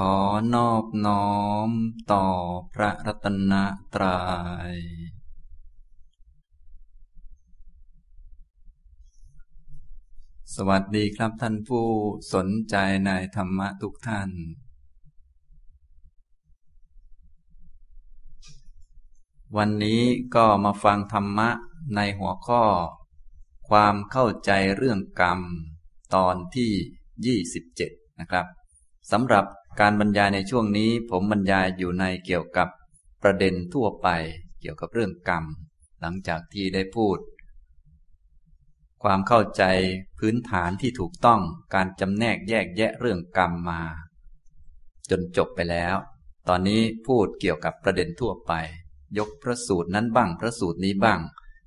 ขอนอบน้อมต่อพระรัตนตรยัย สวัสดีครับท่านผู้สนใจในธรรมะทุกท่าน วันนี้ก็มาฟังธรรมะในหัวข้อ ความเข้าใจเรื่องกรรม ตอนที่ 27 นะครับสำหรับ การบรรยายในช่วงนี้ผมบรรยายอยู่ในเกี่ยวกับประเด็นทั่วไปเกี่ยวกับเรื่องกรรม หลังจากที่ได้พูด ความเข้าใจพื้นฐานที่ถูกต้องการจำแนกแยกแยะเรื่องกรรมมา จนจบไปแล้ว ตอนนี้พูดเกี่ยวกับประเด็นทั่วไป ยกพระสูตรนั้นบ้างพระสูตรนี้บ้าง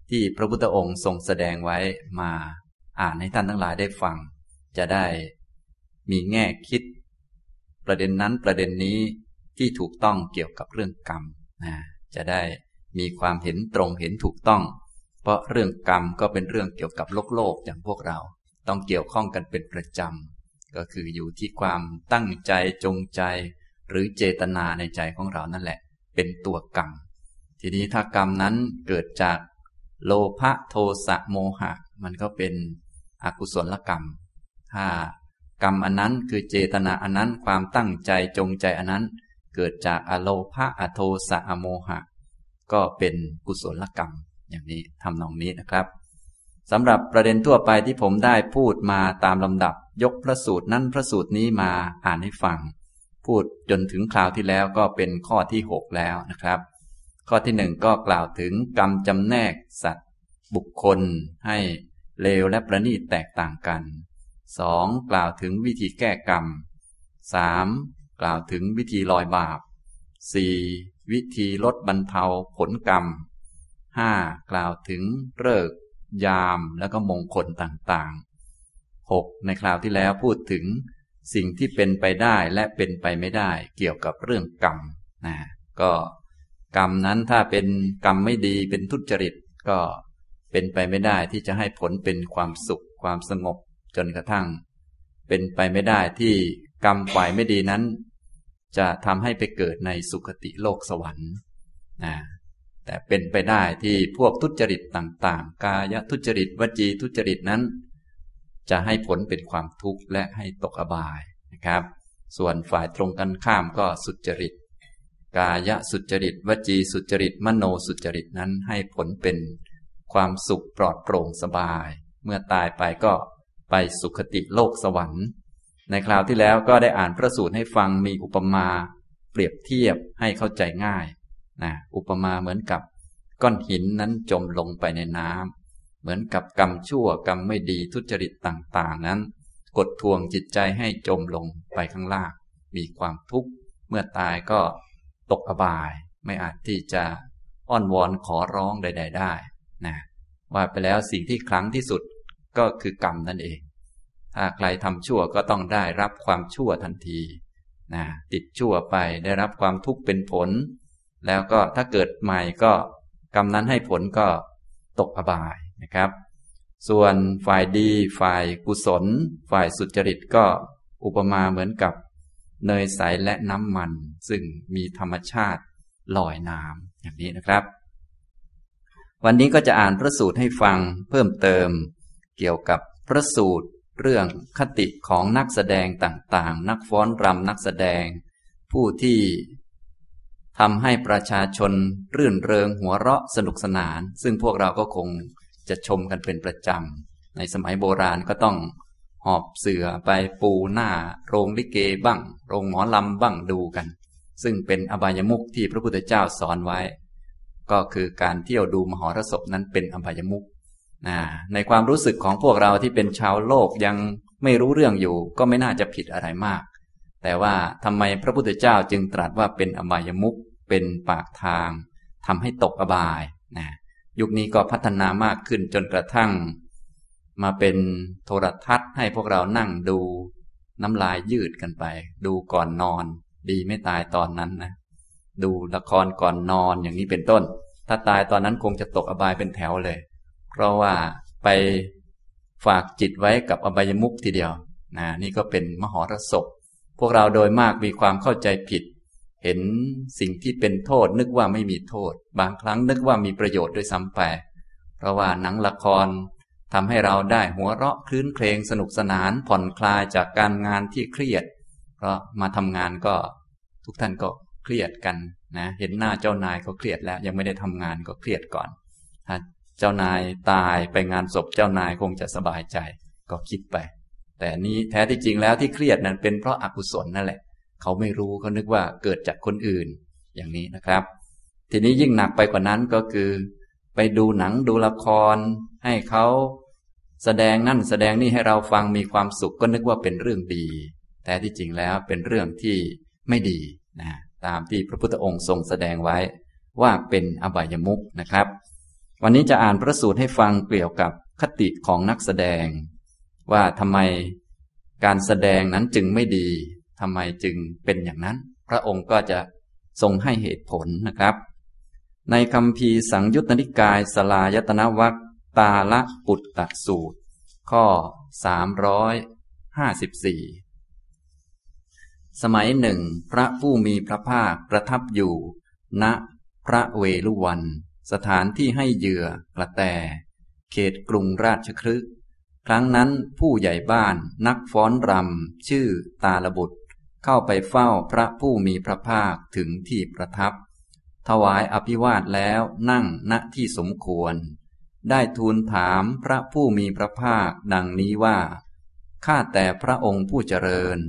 ที่พระพุทธองค์ทรงแสดงไว้มา อ่านให้ท่านทั้งหลายได้ฟัง จะได้มีแง่คิด ประเด็นนั้นประเด็นนี้ที่ถูกต้องเกี่ยวกับเรื่องกรรมนะจะได้มีความเห็นตรงเห็นถูกต้อง เพราะเรื่องกรรมก็เป็นเรื่องเกี่ยวกับโลกโลกอย่างพวกเรา ต้องเกี่ยวข้องกันเป็นประจำก็คืออยู่ที่ความตั้งใจจงใจ หรือเจตนาในใจของเรานั่นแหละ เป็นตัวกรรม ทีนี้ถ้ากรรมนั้นเกิดจากโลภะโทสะโมหะ มันก็เป็นอกุศลกรรม ถ้า กรรมอันนั้นคือเจตนาอันนั้นความตั้งใจจงใจอันนั้น เกิดจากอโลภะอโทสะอโมหะ ก็เป็นกุศลกรรม อย่างนี้ทำนองนี้นะครับสำหรับประเด็นทั่วไปที่ผมได้พูดมาตามลำดับ ยกพระสูตรนั้นพระสูตรนี้มาอ่านให้ฟัง พูดจนถึงคราวที่แล้วก็เป็นข้อที่หกแล้วนะครับ ข้อที่หนึ่งก็กล่าวถึงกรรมจำแนกสัตว์ บุคคลให้เลวและประณีตแตกต่างกัน สองกล่าวถึงวิธีแก้กรรมสามกล่าวถึงวิธีลอยบาปสี่วิธีลดบรรเทาผลกรรมห้ากล่าวถึงเลิกยามแล้วก็มงคลต่างๆหกในคราวที่แล้วพูดถึงสิ่งที่เป็นไปได้และเป็นไปไม่ได้เกี่ยวกับเรื่องกรรมนะก็กรรมนั้นถ้าเป็นกรรมไม่ดีเป็นทุจริตก็เป็นไปไม่ได้ที่จะให้ผลเป็นความสุข ความสงบ จนกระทั่ง เป็นไปไม่ได้ที่กรรมฝ่ายไม่ดีนั้น จะทำให้ไปเกิดในสุคติโลกสวรรค์นะแต่เป็นไปได้ที่พวกทุจริตต่างๆ กายทุจริตวจีทุจริตนั้น จะให้ผลเป็นความทุกข์และให้ตกอบายนะครับ ส่วนฝ่ายตรงกันข้ามก็สุจริต กายสุจริตวจีสุจริตมโนสุจริตนั้นให้ผลเป็นความสุขปลอดโปร่งสบาย เมื่อตายไปก็ ไปสุคติโลกสวรรค์ ในคราวที่แล้วก็ได้อ่านพระสูตรให้ฟังมีอุปมาเปรียบเทียบให้เข้าใจง่ายนะอุปมาเหมือนกับก้อนหินนั้นจมลงไปในน้ำเหมือนกับกรรมชั่วกรรมไม่ดีทุจริตต่างๆ นั้น กดทวงจิตใจให้จมลงไปข้างล่าง มีความทุกข์เมื่อตายก็ตกอบาย ไม่อาจที่จะอ้อนวอนขอร้องใด ๆ ได้นะว่าไปแล้วสิ่งที่ครั้งที่สุด ก็คือกรรมนั่นเอง ถ้าใครทำชั่วก็ต้องได้รับความชั่วทันทีนะติดชั่วไปได้รับความทุกข์เป็นผล แล้วก็ถ้าเกิดใหม่ก็กรรมนั้นให้ผลก็ตกอบายนะครับ ส่วนฝ่ายดี ฝ่ายกุศล ฝ่ายสุจริตก็อุปมาเหมือนกับเนยใสและน้ำมัน ซึ่งมีธรรมชาติลอยน้ำอย่างนี้นะครับ วันนี้ก็จะอ่านพระสูตรให้ฟังเพิ่มเติม เกี่ยวกับพระสูตร เรื่องคติของนักแสดงต่างๆ นักฟ้อนรำนักแสดง ผู้ที่ทำให้ประชาชนรื่นเริงหัวเราะสนุกสนาน ซึ่งพวกเราก็คงจะชมกันเป็นประจำ ในสมัยโบราณก็ต้องหอบเสือไปปูหน้า โรงลิเกบ้าง โรงหมอลำบ้างดูกัน ซึ่งเป็นอบายมุขที่พระพุทธเจ้าสอนไว้ ก็คือการเที่ยวดูมหรสพนั้นเป็นอบายมุข ในความรู้สึกของพวกเราที่เป็นชาวโลกยังไม่รู้เรื่องอยู่ ก็ไม่น่าจะผิดอะไรมาก แต่ว่าทำไมพระพุทธเจ้าจึงตรัสว่าเป็นอบายมุขเป็นปากทางทำให้ตกอบายนะยุคนี้ก็พัฒนามากขึ้นจนกระทั่ง มาเป็นโทรทัศน์ให้พวกเรานั่งดู น้ำลายยืดกันไป ดูก่อนนอน ดีไม่ตายตอนนั้นนะ ดูละครก่อนนอนอย่างนี้เป็นต้น ถ้าตายตอนนั้นคงจะตกอบายเป็นแถวเลย เพราะว่าไปฝากจิตไว้กับอบายมุกทีเดียวนะนี่ก็เป็นมหรสพพวกเราโดยมากมีความเข้าใจผิด เห็นสิ่งที่เป็นโทษ นึกว่าไม่มีโทษ บางครั้งนึกว่ามีประโยชน์ด้วยซ้ำไป เพราะว่าหนังละครทำให้เราได้หัวเราะคลื้นเพลงสนุกสนานผ่อนคลายจากการงานที่เครียด เพราะมาทำงานก็ทุกท่านก็เครียดกันนะเห็นหน้าเจ้านายก็เครียดแล้ว ยังไม่ได้ทำงานก็เครียดก่อนถ้า เจ้านายตายไปงานศพเจ้านายคงจะสบายใจ ก็คิดไป แต่นี้แท้ที่จริงแล้วที่เครียดนั้นเป็นเพราะอากุศลนั่นแหละ เขาไม่รู้เขานึกว่าเกิดจากคนอื่น อย่างนี้นะครับ ทีนี้ยิ่งหนักไปกว่านั้นก็คือ ไปดูหนังดูละคร ให้เขาแสดงนั่นแสดงนี่ให้เราฟังมีความสุขก็นึกว่าเป็นเรื่องดี แต่ที่จริงแล้วเป็นเรื่องที่ไม่ดีนะตามที่พระพุทธองค์ทรงแสดงไว้ว่าเป็นอบายมุกนะครับ วันนี้จะอ่านพระสูตรให้ฟังเกี่ยวกับคติของนักแสดง ว่าทำไมการแสดงนั้นจึงไม่ดีทำไมจึงเป็นอย่างนั้น พระองค์ก็จะทรงให้เหตุผลนะครับ ในคำพีสังยุตติกายสลายตนวัคตาละปุตตสูตร ข้อ 354 สมัยหนึ่ง พระผู้มีพระภาคประทับอยู่ณพระเวลุวัน สถานที่ให้เหยื่อกระแต เขตกรุงราชครึกครั้งนั้นผู้ใหญ่บ้านนักฟ้อนรำชื่อตาลบุตร เข้าไปเฝ้าพระผู้มีพระภาคถึงที่ประทับ ถวายอภิวาทแล้วนั่งณที่สมควร ได้ทูลถามพระผู้มีพระภาคดังนี้ว่าข้าแต่พระองค์ผู้เจริญ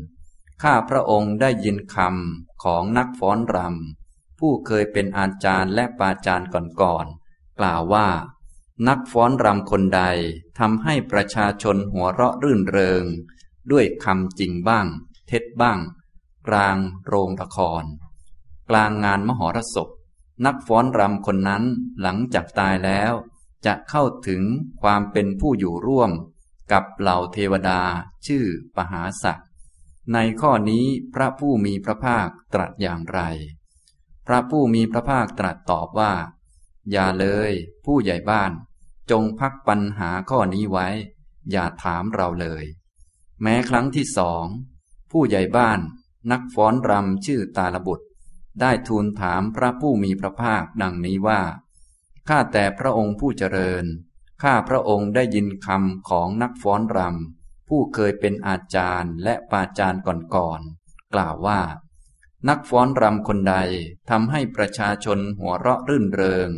ข้าพระองค์ได้ยินคำของนักฟ้อนรำ ผู้เคยเป็นอาจารย์และปาจารย์ก่อนๆกล่าวว่า นักฟ้อนรำคนใดทำให้ประชาชนหัวเราะรื่นเริง ด้วยคำจริงบ้าง เท็จบ้าง กลางโรงละคร กลางงานมหรสพนักฟ้อนรำคนนั้นหลังจากตายแล้ว จะเข้าถึงความเป็นผู้อยู่ร่วม กับเหล่าเทวดา ชื่อปหาสักในข้อนี้พระผู้มีพระภาคตรัสอย่างไร ระผู้มีพระภาคตรัสตอบว่า อย่าเลย ผู้ใหญ่บ้าน จงพักปัญหาข้อนี้ไว้ อย่าถามเราเลย แม้ครั้งที่สอง ผู้ใหญ่บ้าน นักฟ้อนรำชื่อตาลบุตร ได้ทูลถามพระผู้มีพระภาคดังนี้ว่าข้าแต่พระองค์ผู้เจริญข้าพระองค์ได้ยินคำของนักฟ้อนรำผู้เคยเป็นอาจารย์และปาจารย์ก่อนๆกล่าวว่า นักฟ้อนรำคนใดทำให้ประชาชนหัวเราะรื่นเริง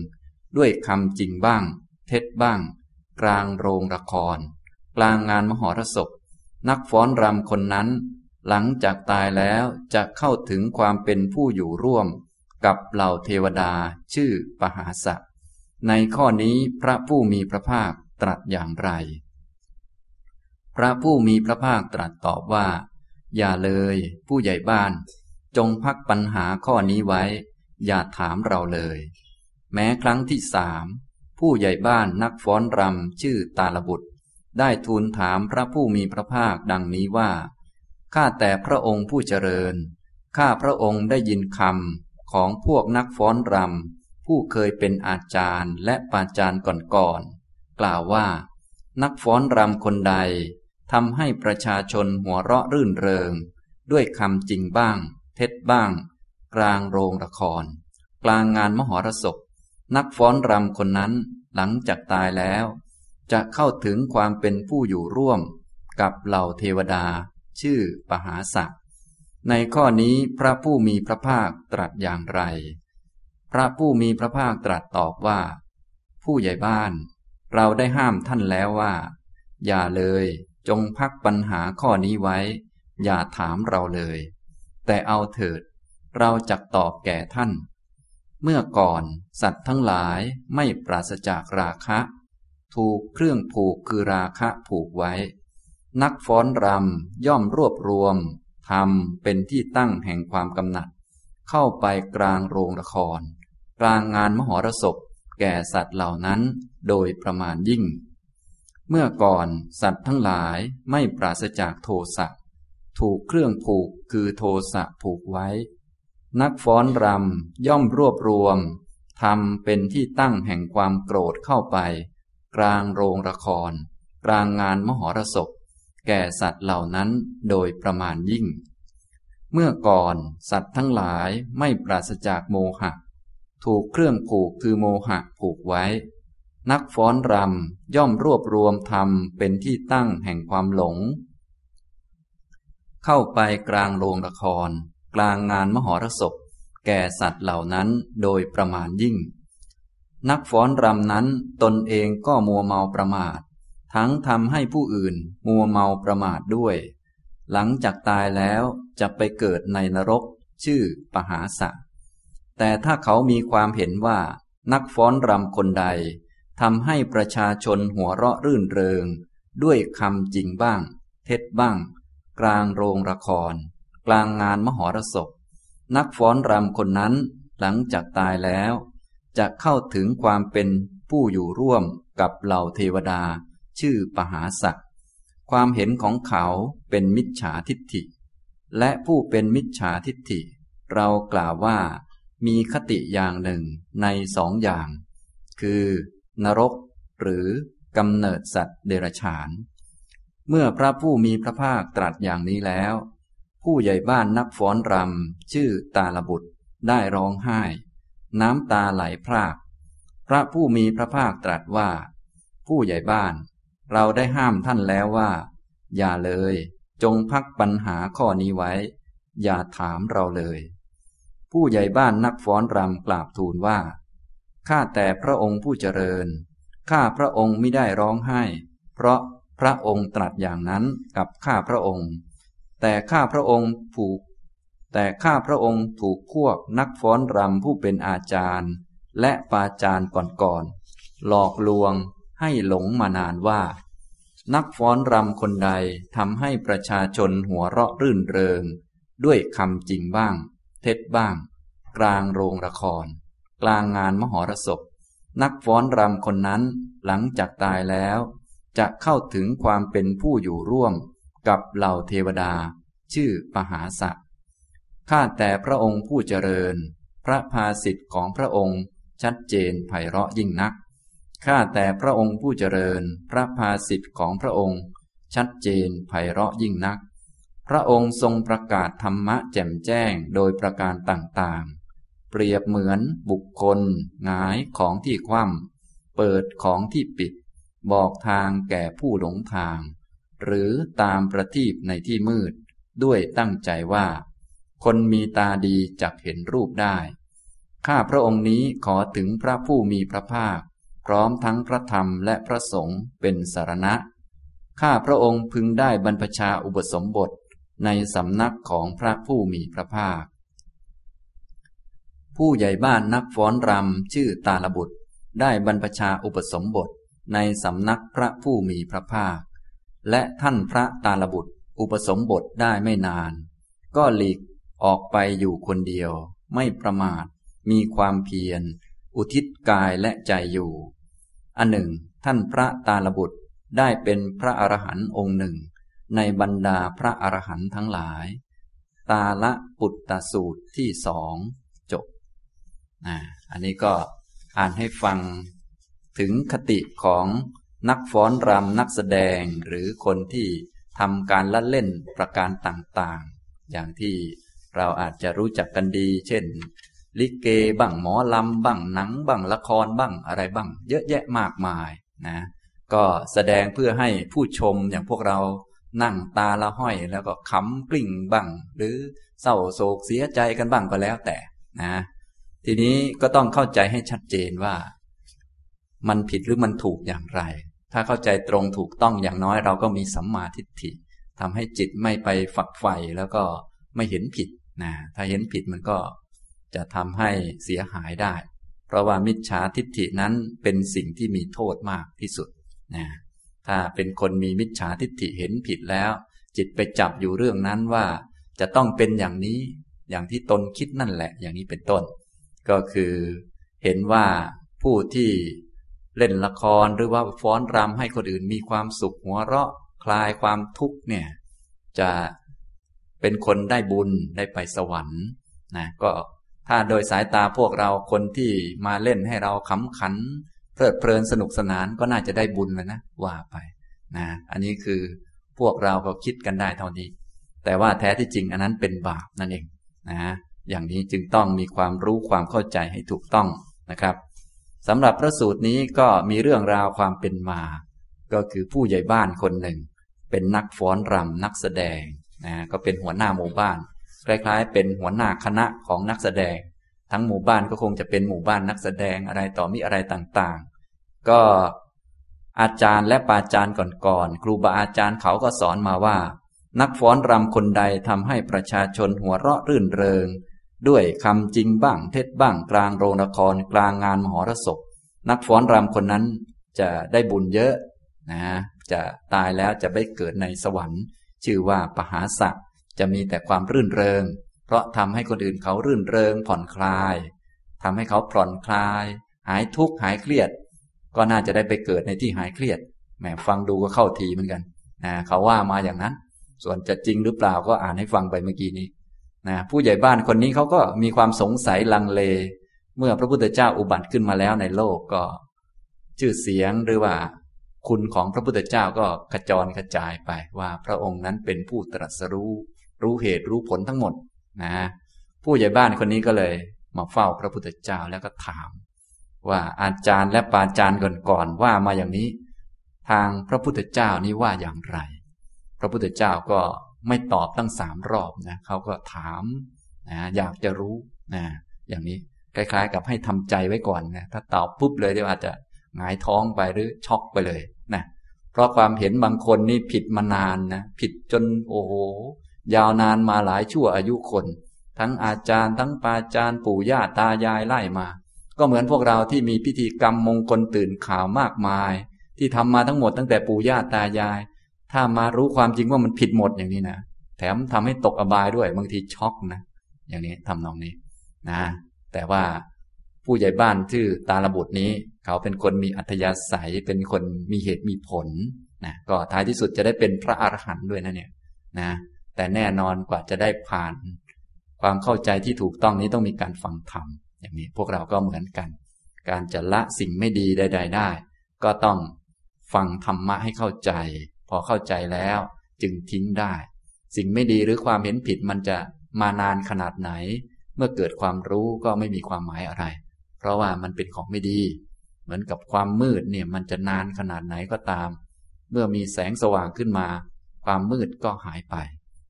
ด้วยคำจริงบ้าง เท็จบ้าง กลางโรงละคร กลางงานมหรสพ นักฟ้อนรำคนนั้น หลังจากตายแล้วจะเข้าถึงความเป็นผู้อยู่ร่วม กับเหล่าเทวดาชื่อปหาสักในข้อนี้พระผู้มีพระภาคตรัสอย่างไร พระผู้มีพระภาคตรัสตอบว่า อย่าเลย ผู้ใหญ่บ้าน จงพักปัญหาข้อนี้ไว้ อย่าถามเราเลย แม้ครั้งที่สามผู้ใหญ่บ้านนักฟ้อนรำชื่อตาลบุตร ได้ทูลถามพระผู้มีพระภาคดังนี้ว่า ข้าแต่พระองค์ผู้เจริญ ข้าพระองค์ได้ยินคำของพวกนักฟ้อนรำผู้เคยเป็นอาจารย์และปาจารย์ก่อนๆกล่าวว่า นักฟ้อนรำคนใดทำให้ประชาชนหัวเราะรื่นเริง ด้วยคำจริงบ้าง เท็จบ้าง กลางโรงละคร กลางงานมหรสพ นักฟ้อนรำคนนั้นหลังจากตายแล้ว จะเข้าถึงความเป็นผู้อยู่ร่วมกับเหล่าเทวดา ชื่อปหาสักในข้อนี้พระผู้มีพระภาคตรัสอย่างไร พระผู้มีพระภาคตรัสตอบว่า ผู้ใหญ่บ้าน เราได้ห้ามท่านแล้วว่า อย่าเลยจงพักปัญหาข้อนี้ไว้ อย่าถามเราเลย แต่เอาเถิด เราจักตอบแก่ท่าน เมื่อก่อนสัตว์ทั้งหลายไม่ปราศจากราคะ ถูกเครื่องผูกคือราคะผูกไว้ นักฟ้อนรำย่อมรวบรวมทำเป็นที่ตั้งแห่งความกำหนัด เข้าไปกลางโรงละคร กลางงานมหรสพ แก่สัตว์เหล่านั้นโดยประมาณยิ่ง เมื่อก่อนสัตว์ทั้งหลายไม่ปราศจากโทสะ ถูกเครื่องผูกคือโทสะผูกไว้ นักฟ้อนรำย่อมรวบรวมทำเป็นที่ตั้งแห่งความโกรธเข้าไป กลางโรงละคร กลางงานมหรสพ แก่สัตว์เหล่านั้นโดยประมาณยิ่ง เมื่อก่อนสัตว์ทั้งหลายไม่ปราศจากโมหะ ถูกเครื่องผูกคือโมหะผูกไว้ นักฟ้อนรำย่อมรวบรวมธรรมเป็นที่ตั้งแห่งความหลง เข้าไปกลางโรงละคร กลางงานมหรสพ แก่สัตว์เหล่านั้นโดยประมาณยิ่ง นักฟ้อนรำนั้นตนเองก็มัวเมาประมาท ทั้งทำให้ผู้อื่นมัวเมาประมาทด้วย หลังจากตายแล้วจะไปเกิดในนรก ชื่อปหาสะแต่ถ้าเขามีความเห็นว่า นักฟ้อนรำคนใดทำให้ประชาชนหัวเราะรื่นเริง ด้วยคำจริงบ้าง เท็จบ้าง กลางโรงละคร กลางงานมหรสพ นักฟ้อนรำคนนั้นหลังจากตายแล้ว จะเข้าถึงความเป็นผู้อยู่ร่วมกับเหล่าเทวดา ชื่อปหาสักความเห็นของเขาเป็นมิจฉาทิฏฐิ และผู้เป็นมิจฉาทิฏฐิ เรากล่าวว่า มีคติอย่างหนึ่งในสองอย่าง คือ นรก หรือกำเนิดสัตว์เดรัจฉาน เมื่อพระผู้มีพระภาคตรัสอย่างนี้แล้ว ผู้ใหญ่บ้านนักฟ้อนรำชื่อตาลบุตรได้ร้องไห้ น้ำตาไหลพราก พระผู้มีพระภาคตรัสว่า ผู้ใหญ่บ้าน เราได้ห้ามท่านแล้วว่า อย่าเลย จงพักปัญหาข้อนี้ไว้ อย่าถามเราเลย ผู้ใหญ่บ้านนักฟ้อนรำกราบทูลว่าข้าแต่พระองค์ผู้เจริญข้าพระองค์ไม่ได้ร้องไห้ เพราะ พระองค์ตรัสอย่างนั้นกับข้าพระองค์ แต่ข้าพระองค์ผูก แต่ข้าพระองค์ถูกพวกนักฟ้อนรำผู้เป็นอาจารย์ และปาจารย์ก่อนๆหลอกลวงให้หลงมานานว่า นักฟ้อนรำคนใดทำให้ประชาชนหัวเราะรื่นเริง ด้วยคำจริงบ้าง เท็จบ้าง กลางโรงละคร กลางงานมหรสพนักฟ้อนรำคนนั้นหลังจากตายแล้ว จะเข้าถึงความเป็นผู้อยู่ร่วมกับเหล่าเทวดา ชื่อปหาสักข้าแต่พระองค์ผู้เจริญ พระภาสิทธิ์ของพระองค์ชัดเจนไพเราะยิ่งนัก ข้าแต่พระองค์ผู้เจริญ พระภาสิทธิ์ของพระองค์ ชัดเจนไพเราะยิ่งนัก พระองค์ทรงประกาศธรรมะแจ่มแจ้งโดยประการต่างๆ เปรียบเหมือนบุคคลงายของที่คว่ำเปิดของที่ปิด บอกทางแก่ผู้หลงทาง หรือตามประทีปในที่มืด ด้วยตั้งใจว่า คนมีตาดีจักเห็นรูปได้ ข้าพระองค์นี้ขอถึงพระผู้มีพระภาค พร้อมทั้งพระธรรมและพระสงฆ์เป็นสารณะ ข้าพระองค์พึงได้บรรพชาอุปสมบทในสำนักของพระผู้มีพระภาค ผู้ใหญ่บ้านนักฟ้อนรำชื่อตาลบุตรได้บรรพชาอุปสมบท ในสำนักพระผู้มีพระภาค และท่านพระตาลบุตรอุปสมบทได้ไม่นาน ก็หลีกออกไปอยู่คนเดียว ไม่ประมาท มีความเพียร อุทิศกายและใจอยู่ อันหนึ่ง ท่านพระตาลบุตรได้เป็นพระอรหันต์องค์หนึ่ง ในบรรดาพระอรหันต์ทั้งหลาย ตาละปุตตสูตรที่สองจบ อันนี้ก็อ่านให้ฟัง ถึงคติของนักฟ้อนรำนักแสดงหรือคนที่ทำการละเล่นประการต่างๆ อย่างที่เราอาจจะรู้จักกันดี เช่น ลิเกบ้างหมอลำบ้างหนังบ้างละครบ้างอะไรบ้าง เยอะแยะมากมายนะก็แสดงเพื่อให้ผู้ชมอย่างพวกเรานั่งตาละห้อยแล้วก็ขำกลิ่งบ้าง หรือเศร้าโศกเสียใจกันบ้างก็แล้วแต่นะ ทีนี้ก็ต้องเข้าใจให้ชัดเจนว่า มันผิดหรือมันถูกอย่างไร ถ้าเข้าใจตรงถูกต้องอย่างน้อยเราก็มีสัมมาทิฏฐิทำให้จิตไม่ไปฝักใฝ่แล้วก็ไม่เห็นผิดนะถ้าเห็นผิดมันก็จะทำให้เสียหายได้ เพราะว่ามิจฉาทิฏฐินั้นเป็นสิ่งที่มีโทษมากที่สุดนะถ้าเป็นคนมีมิจฉาทิฏฐิเห็นผิดแล้ว จิตไปจับอยู่เรื่องนั้นว่า จะต้องเป็นอย่างนี้อย่างที่ตนคิดนั่นแหละ อย่างนี้เป็นต้น ก็คือเห็นว่าผู้ที่ เล่นละครหรือว่าฟ้อนรำให้คนอื่นมีความสุขหัวเราะคลายความทุกข์เนี่ยจะเป็นคนได้บุญได้ไปสวรรค์นะก็ถ้าโดยสายตาพวกเราคนที่มาเล่นให้เราขำขันเพลิดเพลินสนุกสนานก็น่าจะได้บุญเลยนะว่าไปนะอันนี้คือพวกเราก็คิดกันได้เท่านี้ แต่ว่าแท้ที่จริงอันนั้นเป็นบาปนั่นเองนะอย่างนี้จึงต้องมีความรู้ความเข้าใจให้ถูกต้องนะครับ สำหรับพระสูตรนี้ก็มีเรื่องราวความเป็นมา ก็คือผู้ใหญ่บ้านคนหนึ่ง เป็นนักฟ้อนรำนักแสดงนะก็เป็นหัวหน้าหมู่บ้าน คล้ายๆ เป็นหัวหน้าคณะของนักแสดง ทั้งหมู่บ้านก็คงจะเป็นหมู่บ้านนักแสดงอะไรต่อมีอะไรต่างๆ ก็อาจารย์และปาจารย์ก่อนๆครูบาอาจารย์เขาก็สอนมาว่า นักฟ้อนรำคนใดทำให้ประชาชนหัวเราะรื่นเริง ด้วยคำจริงบ้างเท็จบ้างกลางโรงละครกลางงานมหรสพ นักฟ้อนรำคนนั้นจะได้บุญเยอะนะจะตายแล้วจะไปเกิดในสวรรค์ ชื่อว่าปหาสักจะมีแต่ความรื่นเริง เพราะทำให้คนอื่นเขารื่นเริงผ่อนคลายทำให้เขาผ่อนคลาย หายทุกข์หายเครียด ก็น่าจะได้ไปเกิดในที่หายเครียดแหมฟังดูก็เข้าทีเหมือนกันนะเขาว่ามาอย่างนั้น ส่วนจะจริงหรือเปล่าก็อ่านให้ฟังไปเมื่อกี้นี้ นะผู้ใหญ่บ้านคนนี้เขาก็มีความสงสัยลังเล เมื่อพระพุทธเจ้าอุบัติขึ้นมาแล้วในโลกก็ ชื่อเสียงหรือว่า คุณของพระพุทธเจ้าก็กระจรกระจายไปว่าพระองค์นั้นเป็นผู้ตรัสรู้ รู้เหตุรู้ผลทั้งหมดนะผู้ใหญ่บ้านคนนี้ก็เลย มาเฝ้าพระพุทธเจ้าแล้วก็ถาม ว่าอาจารย์และปาจารย์ก่อนๆว่ามาอย่างนี้ ทางพระพุทธเจ้านี้ว่าอย่างไร พระพุทธเจ้าก็ ไม่ตอบตั้งสามรอบนะเขาก็ถามนะอยากจะรู้นะอย่างนี้คล้าย ๆ กับให้ทำใจไว้ก่อนนะถ้าตอบปุ๊บเลยเดี๋ยวอาจจะหงายท้องไปหรือช็อกไปเลยนะเพราะความเห็นบางคนนี่ผิดมานานนะผิดจนโอ้โห ยาวนานมาหลายชั่วอายุคน ทั้งอาจารย์ทั้งปาจารย์ปู่ย่าตายายไล่มา ก็เหมือนพวกเราที่มีพิธีกรรมมงคลตื่นข่าวมากมาย ที่ทำมาทั้งหมดตั้งแต่ปู่ย่าตายาย ถ้ามารู้ความจริงว่ามันผิดหมดอย่างนี้นะแถมทำให้ตกอบายด้วย บางทีช็อกนะอย่างนี้ทำนองนี้นะ แต่ว่าผู้ใหญ่บ้านชื่อตาลบุตรนี้ เขาเป็นคนมีอัธยาศัยเป็นคนมีเหตุมีผลนะก็ท้ายที่สุดจะได้เป็นพระอรหันต์ด้วยนะเนี่ยนะ แต่แน่นอนกว่าจะได้ผ่าน ความเข้าใจที่ถูกต้องนี้ต้องมีการฟังธรรมอย่างนี้พวกเราก็เหมือนกัน การจะละสิ่งไม่ดีใด ๆ ได้ ก็ต้องฟังธรรมะให้เข้าใจ พอเข้าใจแล้ว จึงทิ้งได้ สิ่งไม่ดีหรือความเห็นผิดมันจะมานานขนาดไหน เมื่อเกิดความรู้ก็ไม่มีความหมายอะไร เพราะว่ามันเป็นของไม่ดี เหมือนกับความมืดเนี่ยมันจะนานขนาดไหนก็ตาม เมื่อมีแสงสว่างขึ้นมา ความมืดก็หายไป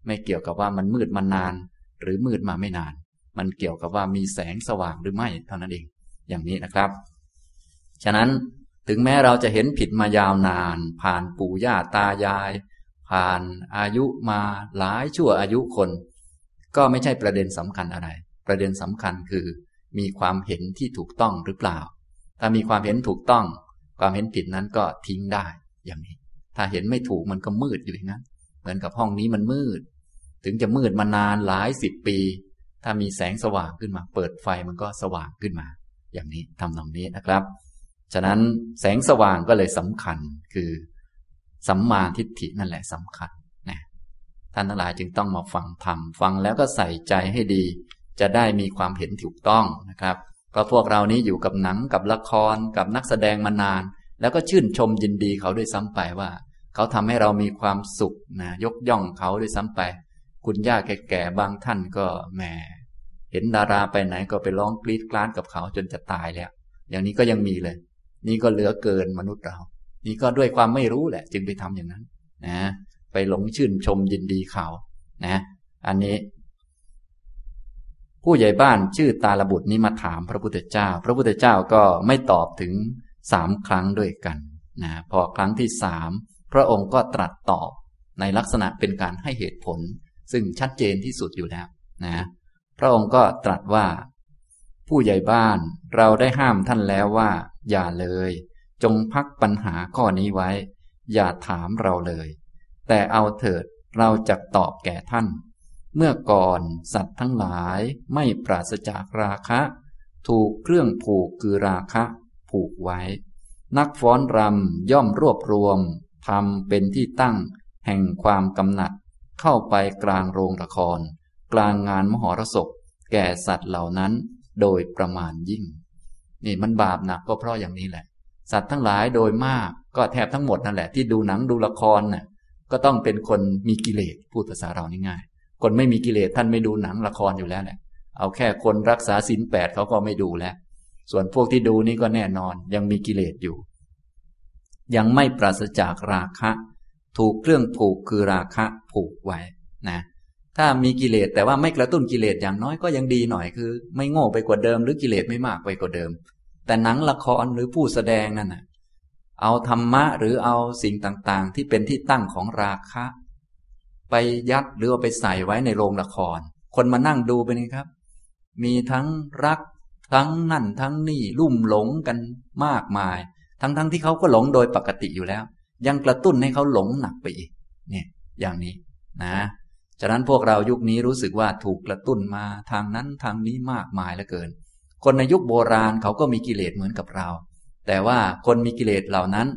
ไม่เกี่ยวกับว่ามันมืดมานาน หรือมืดมาไม่นาน มันเกี่ยวกับว่ามีแสงสว่างหรือไม่เท่านั้นเอง อย่างนี้นะครับ ฉะนั้น ถึงแม้เราจะเห็นผิดมายาวนาน ผ่านปู่ย่าตายาย ผ่านอายุมาหลายชั่วอายุคน ก็ไม่ใช่ประเด็นสำคัญอะไร ประเด็นสำคัญคือ มีความเห็นที่ถูกต้องหรือเปล่า ถ้ามีความเห็นถูกต้อง ความเห็นผิดนั้นก็ทิ้งได้อย่างนี้ ถ้าเห็นไม่ถูกมันก็มืดอยู่อย่างนั้น เหมือนกับห้องนี้มันมืด ถึงจะมืดมานานหลายสิบปี ถ้ามีแสงสว่างขึ้นมา เปิดไฟมันก็สว่างขึ้นมา อย่างนี้ทำตรงนี้นะครับ ฉะนั้นแสงสว่างก็เลยสำคัญคือสัมมาทิฏฐินั่นแหละสำคัญนะท่านทั้งหลายจึงต้องมาฟังธรรมฟังแล้วก็ใส่ใจให้ดี จะได้มีความเห็นถูกต้องนะครับเพราะพวกเรานี้อยู่กับหนังกับละครกับนักแสดงมานาน แล้วก็ชื่นชมยินดีเขาด้วยซ้ำไปว่า เขาทำให้เรามีความสุขนะยกย่องเขาด้วยซ้ำไป คุณย่าแก่ๆบางท่านก็แหมเห็นดาราไปไหนก็ไปร้องกรีดกรานกับเขาจนจะตายแล้ว อย่างนี้ก็ยังมีเลย นี่ก็เหลือเกินมนุษย์เรา นี่ก็ด้วยความไม่รู้แหละ จึงไปทำอย่างนั้นนะไปหลงชื่นชมยินดีเขานะ อันนี้ ผู้ใหญ่บ้านชื่อตาลบุตรนี้มาถามพระพุทธเจ้า พระพุทธเจ้าก็ไม่ตอบถึงสามครั้งด้วยกันนะพอครั้งที่สามพระองค์ก็ตรัสตอบในลักษณะเป็นการให้เหตุผล ซึ่งชัดเจนที่สุดอยู่แล้วนะพระองค์ก็ตรัสว่า ผู้ใหญ่บ้านเราได้ห้ามท่านแล้วว่า อย่าเลย จงพักปัญหาข้อนี้ไว้ อย่าถามเราเลย แต่เอาเถิดเราจะตอบแก่ท่าน เมื่อก่อนสัตว์ทั้งหลายไม่ปราศจากราคะ ถูกเครื่องผูกคือราคะ ผูกไว้ นักฟ้อนรำย่อมรวบรวมทำเป็นที่ตั้ง แห่งความกำหนัด เข้าไปกลางโรงละคร กลางงานมหรสพแก่สัตว์เหล่านั้น โดยประมาณยิ่ง นี่มันบาปหนักก็เพราะอย่างนี้แหละ สัตว์ทั้งหลายโดยมากก็แทบทั้งหมดนั่นแหละ ที่ดูหนังดูละครน่ะก็ต้องเป็นคนมีกิเลสพูดภาษาเรานี่ง่ายคนไม่มีกิเลสท่านไม่ดูหนังละครอยู่แล้วแหละ เอาแค่คนรักษาศีลแปดเขาก็ไม่ดูแล้ว ส่วนพวกที่ดูนี่ก็แน่นอนยังมีกิเลสอยู่ ยังไม่ปราศจากราคะ ถูกเครื่องผูกคือราคะผูกไว้นะ ถ้ามีกิเลสแต่ว่าไม่กระตุ้นกิเลสอย่างน้อยก็ยังดีหน่อยคือ ไม่โง่ไปกว่าเดิม หรือกิเลสไม่มากไปกว่าเดิม แต่หนังละครหรือผู้แสดงนั่นนะเอาธรรมะหรือเอาสิ่งต่างๆ ที่เป็นที่ตั้งของราคะ ไปยัดหรือเอาไปใส่ไว้ในโรงละคร คนมานั่งดูไปนี่ครับ มีทั้งรัก ทั้งนั่นทั้งนี่ลุ่มหลงกันมากมาย ทั้งๆทที่เขาก็หลงโดยปกติอยู่แล้ว ยังกระตุ้นให้เขาหลงหนักไปอีก เนี่ย อย่างนี้นะ ฉะนั้นพวกเรายุคนี้รู้สึกว่าถูกกระตุ้นมาทางนั้นทางนี้มากมายเหลือเกิน คนในยุคโบราณเขาก็มีกิเลสเหมือนกับเรา แต่ว่าคนมีกิเลสเหล่านั้น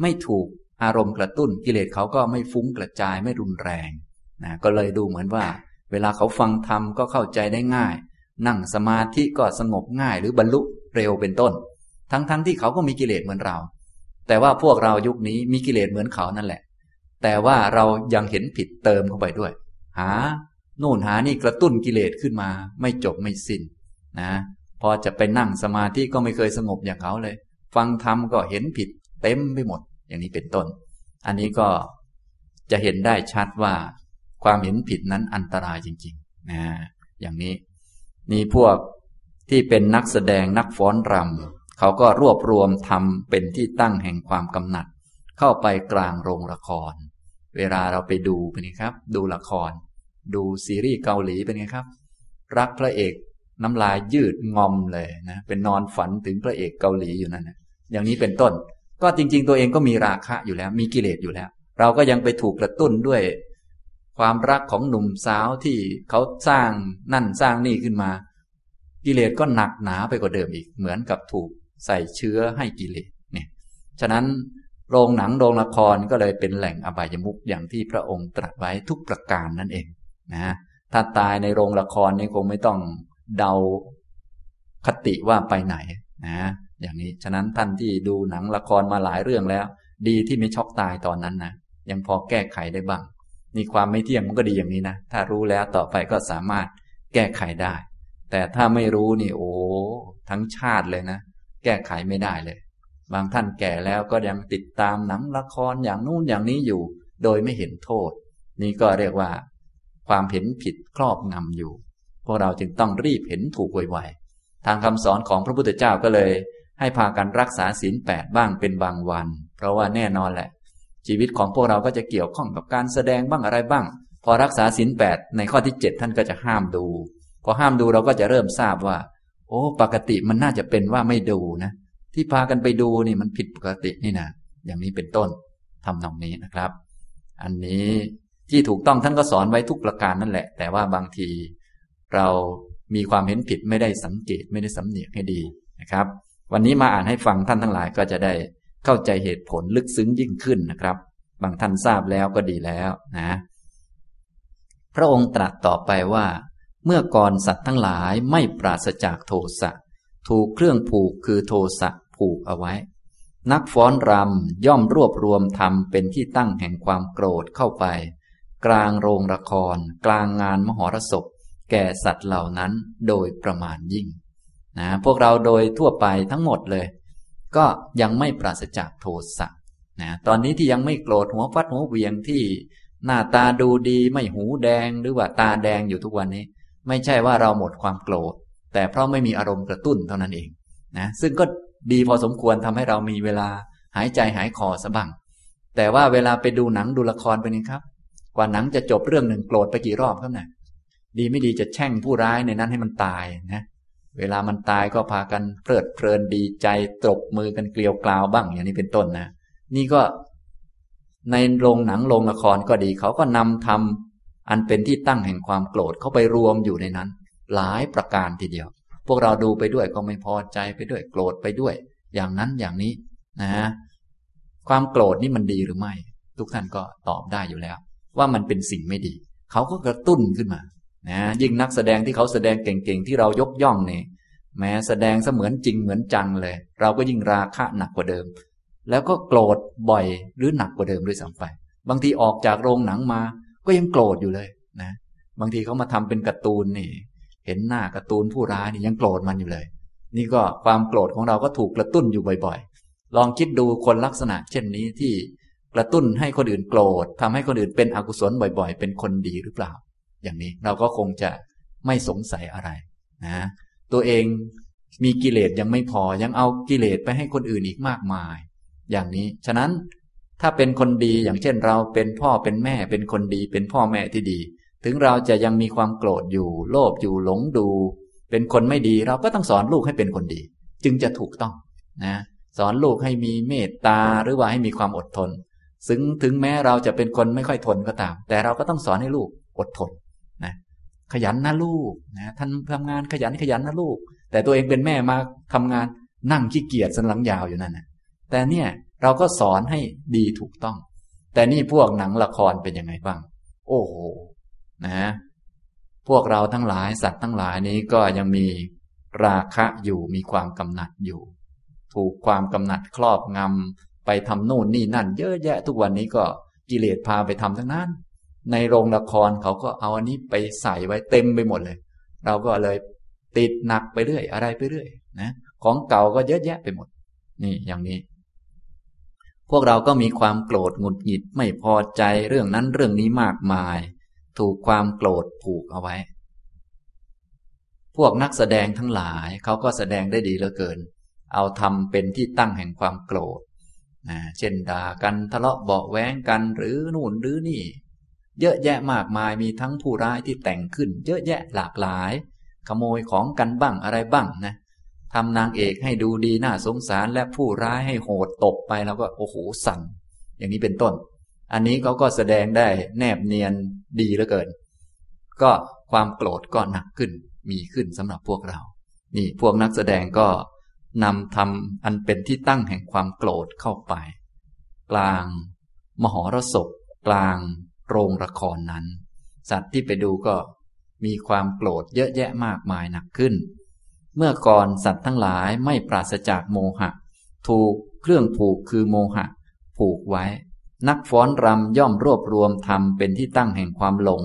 ไม่ถูกอารมณ์กระตุ้นกิเลสเขาก็ไม่ฟุ้งกระจายไม่รุนแรงนะก็เลยดูเหมือนว่า เวลาเขาฟังธรรมก็เข้าใจได้ง่าย นั่งสมาธิก็สงบง่ายหรือบรรลุเร็วเป็นต้น ทั้งๆทที่เขาก็มีกิเลสเหมือนเรา แต่ว่าพวกเรายุคนี้มีกิเลสเหมือนเขานั่นแหละ แต่ว่าเรายังเห็นผิดเติมเข้าไปด้วย หา โน่นหานี่กระตุ้นกิเลสขึ้นมา ไม่จบไม่สิน้นนะพอจะไปนั่งสมาธิก็ไม่เคยสงบอย่างเขาเลย ฟังธรรมก็เห็นผิดเต็มไปหมด อย่างนี้เป็นต้น อันนี้ก็จะเห็นได้ชัดว่า ความเห็นผิดนั้นอันตรายจริงๆนะอย่างนี้ นี่พวกที่เป็นนักแสดงนักฟ้อนรำเขาก็รวบรวมทำเป็นที่ตั้งแห่งความกำหนัด เข้าไปกลางโรงละคร เวลาเราไปดูเป็นไงครับ ดูละคร ดูซีรีส์เกาหลีเป็นไงครับ รักพระเอกน้ำลายยืดงอมเลยนะเป็นนอนฝันถึงพระเอกเกาหลีอยู่นั่นนะอย่างนี้เป็นต้น ก็จริง ๆ ตัวเองก็มีราคะอยู่แล้ว มีกิเลสอยู่แล้ว เราก็ยังไปถูกกระตุ้นด้วย ความรักของหนุ่มสาวที่เขาสร้างนั่นสร้างนี่ขึ้นมา กิเลสก็หนักหนาไปกว่าเดิมอีก เหมือนกับถูกใส่เชื้อให้กิเลสเนี่ยฉะนั้นโรงหนังโรงละครก็เลยเป็นแหล่งอบายมุกอย่างที่พระองค์ตรัสไว้ทุกประการนั่นเอง นะถ้าตายในโรงละครนี่คงไม่ต้องเดาคติว่าไปไหนนะอย่างนี้ฉะนั้นท่านที่ดูหนังละครมาหลายเรื่องแล้ว ดีที่ไม่ช็อกตายตอนนั้นนะยังพอแก้ไขได้บ้างนี่ความไม่เที่ยงมันก็ดีอย่างนี้นะถ้ารู้แล้วต่อไปก็สามารถแก้ไขได้ แต่ถ้าไม่รู้นี่โอ้ทั้งชาติเลยนะ แก้ไขไม่ได้เลย บางท่านแก่แล้วก็ยังติดตามหนังละครอย่างนู้นอย่างนี้อยู่ โดยไม่เห็นโทษ นี่ก็เรียกว่า ความเห็นผิดครอบงำอยู่ พวกเราจึงต้องรีบเห็นถูกไวๆทางคำสอนของพระพุทธเจ้าก็เลย ให้พากันรักษาศีลแปดบ้างเป็นบางวัน เพราะว่าแน่นอนแหละ ชีวิตของพวกเราก็จะเกี่ยวข้องกับการแสดงบ้างอะไรบ้าง พอรักษาศีลแปดในข้อที่เจ็ดท่านก็จะห้ามดู พอห้ามดูเราก็จะเริ่มทราบว่า โอ้ปกติมันน่าจะเป็นว่าไม่ดูนะ ที่พากันไปดูนี่มันผิดปกตินี่นะอย่างนี้เป็นต้นทำนองนี้นะครับ อันนี้ ที่ถูกต้องท่านก็สอนไว้ทุกประการนั่นแหละ แต่ว่าบางทีเรามีความเห็นผิดไม่ได้สังเกตไม่ได้สำเนียกให้ดีนะครับ วันนี้มาอ่านให้ฟังท่านทั้งหลายก็จะได้เข้าใจเหตุผลลึกซึ้งยิ่งขึ้นนะครับ บางท่านทราบแล้วก็ดีแล้วนะ พระองค์ตรัสต่อไปว่า เมื่อก่อนสัตว์ทั้งหลายไม่ปราศจากโทสะถูกเครื่องผูกคือโทสะผูกเอาไว้ นักฟ้อนรำย่อมรวบรวมทำเป็นที่ตั้งแห่งความโกรธเข้าไป กลางโรงละคร กลางงานมหรสพ แก่สัตว์เหล่านั้นโดยประมาณยิ่งนะพวกเราโดยทั่วไปทั้งหมดเลย ก็ยังไม่ปราศจากโทสะนะตอนนี้ที่ยังไม่โกรธหัวฟัดหัวเวียงที่หน้าตาดูดีไม่หูแดงหรือว่าตาแดงอยู่ทุกวันนี้ ไม่ใช่ว่าเราหมดความโกรธ แต่เพราะไม่มีอารมณ์กระตุ้นเท่านั้นเองนะซึ่งก็ดีพอสมควรทำให้เรามีเวลาหายใจหายคอสบังแต่ว่าเวลาไปดูหนังดูละครไปนี่ครับ กว่าหนังจะจบเรื่องหนึ่งโกรธไปกี่รอบครับนี่ยดีไม่ดีจะแช่งผู้ร้ายในนั้นให้มันตายนะ เวลามันตายก็พากันเพลิดเพลินดีใจตบมือกันเกลียวกลาวบ้าง อย่างนี้เป็นต้นนะ นี่ก็ในโรงหนังโรงละครก็ดี เขาก็นำทำอันเป็นที่ตั้งแห่งความโกรธเข้าไปรวมอยู่ในนั้น หลายประการทีเดียว พวกเราดูไปด้วยก็ไม่พอใจไปด้วยโกรธไปด้วย อย่างนั้นอย่างนี้นะ ความโกรธนี่มันดีหรือไม่ ทุกท่านก็ตอบได้อยู่แล้ว ว่ามันเป็นสิ่งไม่ดี เขาก็กระตุ้นขึ้นมา นะ ยิ่งนักแสดงที่เขาแสดงเก่งๆที่เรายกย่องเนี่ยแม้แสดงเสมือนจริงเหมือนจังเลย เราก็ยิ่งราคะหนักกว่าเดิม แล้วก็โกรธบ่อยหรือหนักกว่าเดิมด้วยซ้ำไปบางทีออกจากโรงหนังมา ก็ยังโกรธอยู่เลยนะ บางทีเขามาทำเป็นการ์ตูนนี่ เห็นหน้าการ์ตูนผู้ร้ายนี่ยังโกรธมันอยู่เลย นี่ก็ความโกรธของเราก็ถูกกระตุ้นอยู่บ่อย ๆ ลองคิดดูคนลักษณะเช่นนี้ที่ กระตุ้นให้คนอื่นโกรธทำให้คนอื่นเป็นอกุศลบ่อย ๆ เป็นคนดีหรือเปล่า อย่างนี้เราก็คงจะไม่สงสัยอะไรนะตัวเองมีกิเลสยังไม่พอยังเอากิเลสไปให้คนอื่นอีกมากมาย อย่างนี้ฉะนั้นถ้าเป็นคนดีอย่างเช่นเราเป็นพ่อเป็นแม่เป็นคนดี เป็นพ่อแม่ที่ดี ถึงเราจะยังมีความโกรธอยู่ โลภอยู่หลงดู เป็นคนไม่ดีเราก็ต้องสอนลูกให้เป็นคนดี จึงจะถูกต้องนะสอนลูกให้มีเมตตาหรือว่าให้มีความอดทน ซึ่งถึงแม้เราจะเป็นคนไม่ค่อยทนก็ตาม แต่เราก็ต้องสอนให้ลูกอดทนนะขยันนะลูกนะท่านทำงานขยันขยันนะลูก แต่ตัวเองเป็นแม่มาทำงานนั่งขี้เกียจสันหลังยาวอยู่นั่นนะแต่เนี่ยเราก็สอนให้ดีถูกต้อง แต่นี่พวกหนังละครเป็นยังไงบ้าง โอ้โหนะพวกเราทั้งหลายสัตว์ทั้งหลายนี้ก็ยังมีราคะอยู่มีความกำหนัดอยู่ ถูกความกำหนัดครอบงำ ไปทำโน่นนี่นั่น เยอะแยะ ทุกวันนี้ก็กิเลสพาไปทำทั้งนั้น ในโรงละครเขาก็เอาอันนี้ไปใส่ไว้เต็มไปหมดเลย เราก็เลยติดหนักไปเรื่อย อะไรไปเรื่อยนะของเก่าก็เยอะแยะไปหมด นี่อย่างนี้ พวกเราก็มีความโกรธหงุดหงิดไม่พอใจเรื่องนั้นเรื่องนี้มากมาย ถูกความโกรธผูกเอาไว้ พวกนักแสดงทั้งหลายเขาก็แสดงได้ดีเหลือเกิน เอาทำเป็นที่ตั้งแห่งความโกรธ นะเช่นด่ากันทะเลาะเบาแว้งกันหรือนู่นหรือนี่ เยอะแยะมากมายมีทั้งผู้ร้ายที่แต่งขึ้น เยอะแยะหลากหลาย ขโมยของกันบ้างอะไรบ้างนะทำนางเอกให้ดูดีน่าสงสารและผู้ร้ายให้โหดตบไปแล้วก็โอ้โหสั่นอย่างนี้เป็นต้น อันนี้เขาก็แสดงได้แนบเนียนดีเหลือเกิน ก็ความโกรธก็หนักขึ้นมีขึ้นสำหรับพวกเรา นี่พวกนักแสดงก็ นำทำอันเป็นที่ตั้งแห่งความโกรธเข้าไป กลาง มหรสพกลางโรงละครนั้น สัตว์ที่ไปดูก็มีความโกรธเยอะแยะมากมายหนักขึ้น เมื่อก่อนสัตว์ทั้งหลายไม่ปราศจากโมหะ ถูกเครื่องผูกคือโมหะ ผูกไว้ นักฟ้อนรำย่อมรวบรวมทำเป็นที่ตั้งแห่งความหลง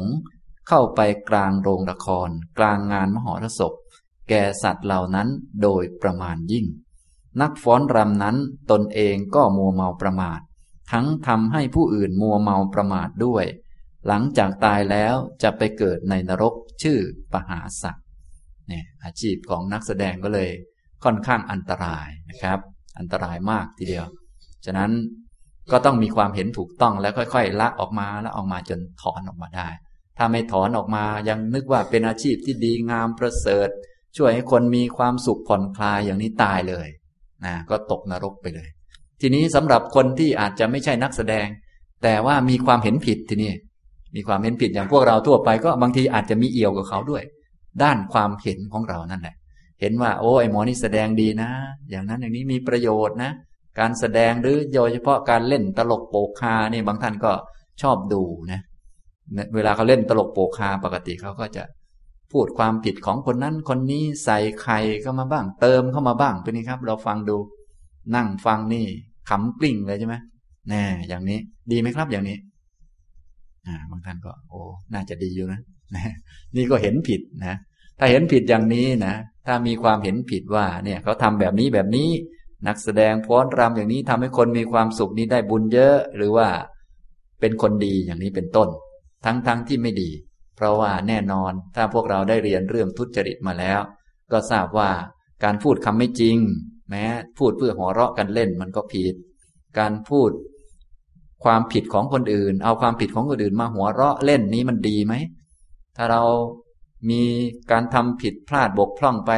เข้าไปกลางโรงละคร กลางงานมหรสพ แก่สัตว์เหล่านั้นโดยประมาณยิ่ง นักฟ้อนรำนั้นตนเองก็มัวเมาประมาท ทั้งทำให้ผู้อื่นมัวเมาประมาทด้วย หลังจากตายแล้วจะไปเกิดในนรกชื่อปหาสัตวเนี่ยอาชีพของนักแสดงก็เลยค่อนข้างอันตรายนะครับ อันตรายมากทีเดียว ฉะนั้นก็ต้องมีความเห็นถูกต้องแล้วค่อยๆ ละออกมาแล้วออกมาจนถอนออกมาได้ ถ้าไม่ถอนออกมายังนึกว่าเป็นอาชีพที่ดีงามประเสริฐ ช่วยให้คนมีความสุขผ่อนคลายอย่างนี้ตายเลยนะก็ตกนรกไปเลย ทีนี้สำหรับคนที่อาจจะไม่ใช่นักแสดง แต่ว่ามีความเห็นผิดทีนี้มีความเห็นผิดอย่างพวกเราทั่วไปก็บางทีอาจจะมีเอี่ยวกับเขาด้วย ด้านความเห็นของเรานั่นแหละ เห็นว่า โอ้ไอหมอนี่แสดงดีนะ อย่างนั้นอย่างนี้มีประโยชน์นะ การแสดงหรือโดยเฉพาะการเล่นตลกโปกคานี่บางท่านก็ชอบดูนะ เวลาเขาเล่นตลกโปกคาปกติเขาก็จะ พูดความผิดของคนนั้นคนนี้ใส่ไข่เข้ามาบ้าง เติมเข้ามาบ้างเป็นนี้ครับ เราฟังดู นั่งฟังนี่ขำกลิ้งเลยใช่ไหมแน่อย่างนี้ ดีไหมครับอย่างนี้อ่าบางท่านก็ โอ้น่าจะดีอยู่นะนี่ก็เห็นผิดนะถ้าเห็นผิดอย่างนี้นะถ้ามีความเห็นผิดว่า เนี่ยเขาทำแบบนี้แบบนี้ นักแสดงพ้อนรำอย่างนี้ทำให้คนมีความสุขนี้ได้บุญเยอะ หรือว่าเป็นคนดีอย่างนี้เป็นต้น ทั้งๆทที่ไม่ดี เพราะว่าแน่นอนถ้าพวกเราได้เรียนเรื่องทุจริตมาแล้ว ก็ทราบว่าการพูดคำไม่จริง แม้พูดเพื่อหัวเราะกันเล่นมันก็ผิด การพูดความผิดของคนอื่น เอาความผิดของคนอื่นมาหัวเราะเล่นนี้มันดีไหม ถ้าเรามีการทำผิดพลาดบกพร่องไป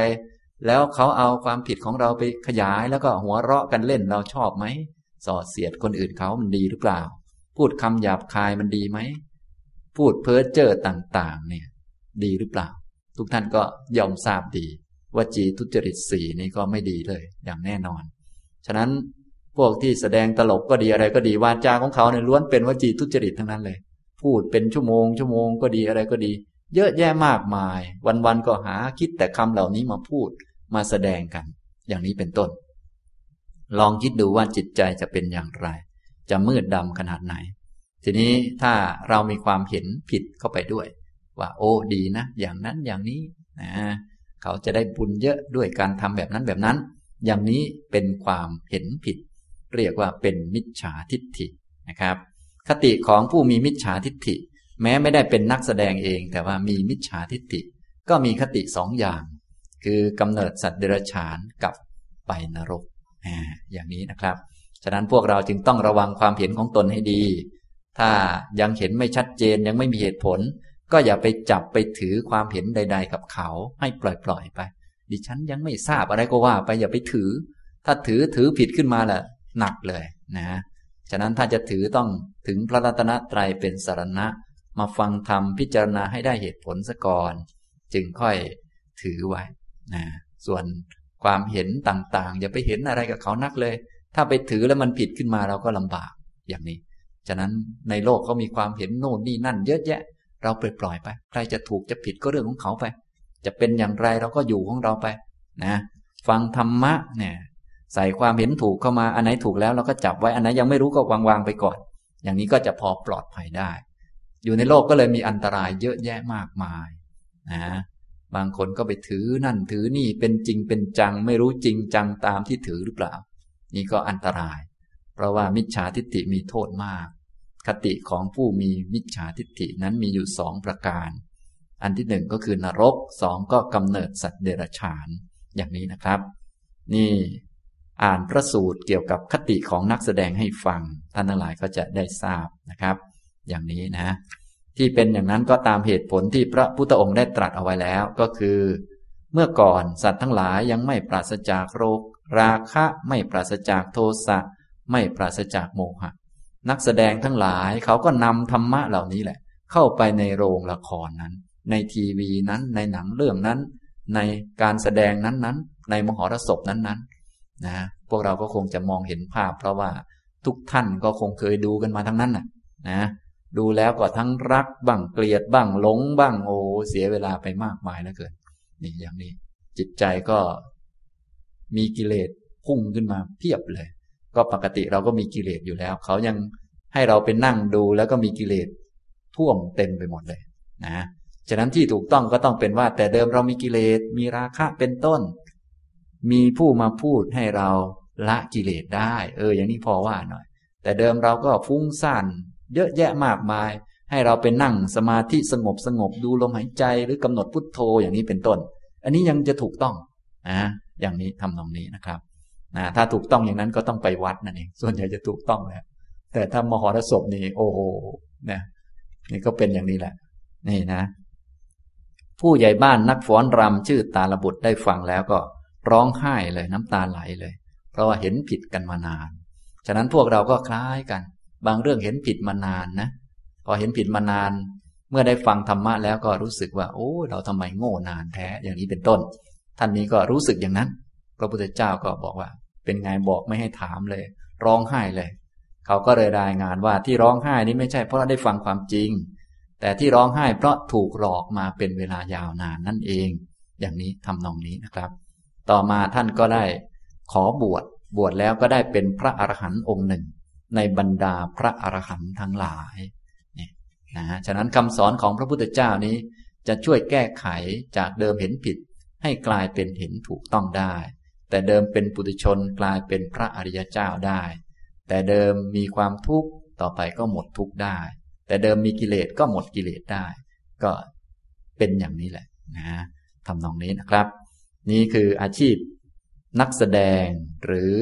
แล้วเขาเอาความผิดของเราไปขยายแล้วก็หัวเราะกันเล่นเราชอบไหมสอดเสียดคนอื่นเขามันดีหรือเปล่า พูดคำหยาบคายมันดีไหม พูดเพ้อเจ้อต่าง ๆ เนี่ย ดีหรือเปล่า ทุกท่านก็ยอมทราบดีว่าจีทุจริตสีนี้ก็ไม่ดีเลย อย่างแน่นอน ฉะนั้นพวกที่แสดงตลกก็ดีอะไรก็ดีวาจาของเขาเนี่ยล้วนเป็นวจีทุจริตทั้งนั้นเลย พูดเป็นชั่วโมง ชั่วโมงก็ดีอะไรก็ดี เยอะแยะมากมาย วันๆก็หาคิดแต่คำเหล่านี้มาพูดมาแสดงกัน อย่างนี้เป็นต้น ลองคิดดูว่าจิตใจจะเป็นอย่างไร จะมืดดำขนาดไหน ทีนี้ถ้าเรามีความเห็นผิดเข้าไปด้วย ว่า โอ้ดีนะ อย่างนั้นอย่างนี้นะเขาจะได้บุญเยอะด้วยการทำแบบนั้นแบบนั้น อย่างนี้เป็นความเห็นผิด เรียกว่าเป็นมิจฉาทิฏฐินะครับ คติของผู้มีมิจฉาทิฏฐิ แม้ไม่ได้เป็นนักแสดงเอง แต่ว่ามีมิจฉาทิฏฐิ ก็มีคติสองอย่าง คือกำเนิดสัตว์เดรัจฉานกับไปนรกอย่างนี้นะครับ ฉะนั้นพวกเราจึงต้องระวังความเห็นของตนให้ดี ถ้ายังเห็นไม่ชัดเจนยังไม่มีเหตุผล ก็อย่าไปจับไปถือความเห็นใด ๆ กับเขา ให้ปล่อยๆไป ดิฉันยังไม่ทราบอะไรก็ว่าไปอย่าไปถือ ถ้าถือถือผิดขึ้นมาแหละหนักเลยนะฉะนั้นถ้าจะถือต้องถึงพระรัตนตรัยเป็นสารณะ มาฟังธรรมพิจารณาให้ได้เหตุผลซะก่อน จึงค่อยถือไว้นะส่วนความเห็นต่างๆ อย่าไปเห็นอะไรกับเขานักเลย ถ้าไปถือแล้วมันผิดขึ้นมาเราก็ลำบากอย่างนี้ ฉะนั้นในโลกเขามีความเห็นโน่นนี่นั่น เยอะแยะ เราปล่อยไป ใครจะถูกจะผิดก็เรื่องของเขาไป จะเป็นอย่างไรเราก็อยู่ของเราไป นะ ฟังธรรมะเนี่ยใส่ความเห็นถูกเข้ามา อันไหนถูกแล้วเราก็จับไว้ อันไหนยังไม่รู้ก็วางวางไปก่อน อย่างนี้ก็จะพอปลอดภัยได้ อยู่ในโลกก็เลยมีอันตรายเยอะแยะมากมาย นะ บางคนก็ไปถือนั่นถือนี่เป็นจริงเป็นจัง ไม่รู้จริงจังตามที่ถือหรือเปล่า นี่ก็อันตราย ราะว่ามิจฉาทิฏฐิมีโทษมาก คติของผู้มีมิจฉาทิฏฐินั้นมีอยู่สองประการ อันที่หนึ่งก็คือนรกสองก็กำเนิดสัตว์เดรัจฉานอย่างนี้นะครับ นี่อ่านพระสูตรเกี่ยวกับคติของนักแสดงให้ฟัง ท่านทั้งหลายก็จะได้ทราบนะครับ อย่างนี้นะ ที่เป็นอย่างนั้นก็ตามเหตุผลที่พระพุทธองค์ได้ตรัสเอาไว้แล้วก็คือ เมื่อก่อนสัตว์ทั้งหลายยังไม่ปราศจากโรค ราคะไม่ปราศจากโทสะ ไม่ปราศจากโมหะ นักแสดงทั้งหลายเขาก็นำธรรมะเหล่านี้แหละ เข้าไปในโรงละครนั้น ในทีวีนั้นในหนังเรื่องนั้น ในการแสดงนั้นๆ ในมหรสพนั้นๆนะพวกเราก็คงจะมองเห็นภาพ เพราะว่าทุกท่านก็คงเคยดูกันมาทั้งนั้นนะนะดูแล้วก็ทั้งรักบ้างเกลียดบ้างหลงบ้างโอ้เสียเวลาไปมากมายแล้วเกินนี่อย่างนี้ จิตใจก็มีกิเลสพุ่งขึ้นมาเพียบเลย ก็ปกติเราก็มีกิเลสอยู่แล้ว เขายังให้เราเป็นนั่งดูแล้วก็มีกิเลสท่วมเต็มไปหมดเลยนะฉะนั้นที่ถูกต้องก็ต้องเป็นว่า แต่เดิมเรามีกิเลสมีราคะเป็นต้น มีผู้มาพูดให้เราละกิเลสได้ เออ อย่างนี้พอว่าหน่อย แต่เดิมเราก็ฟุ้งซ่านเยอะแยะมากมาย ให้เราไปนั่งสมาธิสงบสงบดูลมหายใจหรือกำหนดพุทโธอย่างนี้เป็นต้น อันนี้ยังจะถูกต้องนะอย่างนี้ทำตรงนี้นะครับ นะถ้าถูกต้องอย่างนั้นก็ต้องไปวัดนั่นเองส่วนใหญ่จะถูกต้องแหละแต่ถ้ามหรสพนี่โอ้โหนะนี่ก็เป็นอย่างนี้แหละ นี่นะ ผู้ใหญ่บ้านนักฟ้อนรำชื่อตาลบุตรได้ฟังแล้วก็ร้องไห้เลยน้ำตาไหลเลย เพราะว่าเห็นผิดกันมานาน ฉะนั้นพวกเราก็คล้ายกัน บางเรื่องเห็นผิดมานานนะ พอเห็นผิดมานาน เมื่อได้ฟังธรรมะแล้วก็รู้สึกว่า โอ้เราทำไมโง่นานแท้อย่างนี้เป็นต้น ท่านนี้ก็รู้สึกอย่างนั้น พระพุทธเจ้าก็บอกว่า เป็นไงบอกไม่ให้ถามเลย ร้องไห้เลย เขาก็เลยรายงานว่าที่ร้องไห้นี้ไม่ใช่เพราะได้ฟังความจริง แต่ที่ร้องไห้เพราะถูกหลอกมาเป็นเวลายาวนานนั่นเอง อย่างนี้ทำนองนี้นะครับ ต่อมาท่านก็ได้ขอบวชบวชแล้วก็ได้เป็นพระอรหันต์องค์หนึ่ง ในบรรดาพระอรหันต์ทั้งหลายนี่นะฉะนั้นคำสอนของพระพุทธเจ้านี้ จะช่วยแก้ไขจากเดิมเห็นผิด ให้กลายเป็นเห็นถูกต้องได้ แต่เดิมเป็นปุถุชนกลายเป็นพระอริยเจ้าได้ แต่เดิมมีความทุกข์ต่อไปก็หมดทุกข์ได้ แต่เดิมมีกิเลสก็หมดกิเลสได้ ก็เป็นอย่างนี้แหละนะทำนองนี้นะครับ นี่คืออาชีพนักแสดงหรือ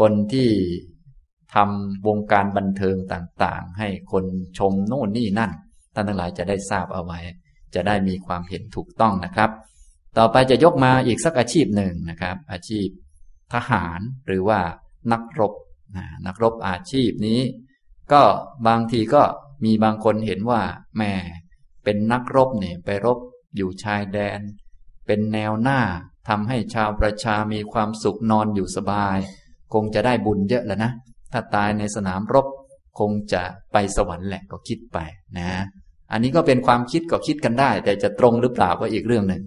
คนที่ทำวงการบันเทิงต่างๆ ให้คนชมโน่นนี่นั่น ท่านทั้งหลายจะได้ทราบเอาไว้ จะได้มีความเห็นถูกต้องนะครับ ต่อไปจะยกมาอีกสักอาชีพหนึ่งนะครับ อาชีพทหารหรือว่านักรบนักรบอาชีพนี้ ก็บางทีก็มีบางคนเห็นว่าแม่เป็นนักรบเนี่ยไปรบอยู่ชายแดน เป็นแนวหน้าทำให้ชาวประชามีความสุขนอนอยู่สบาย คงจะได้บุญเยอะแล้วนะ ถ้าตายในสนามรบ คงจะไปสวรรค์แหละก็คิดไปนะ อันนี้ก็เป็นความคิดก็คิดกันได้ แต่จะตรงหรือเปล่าก็อีกเรื่องหนึ่ง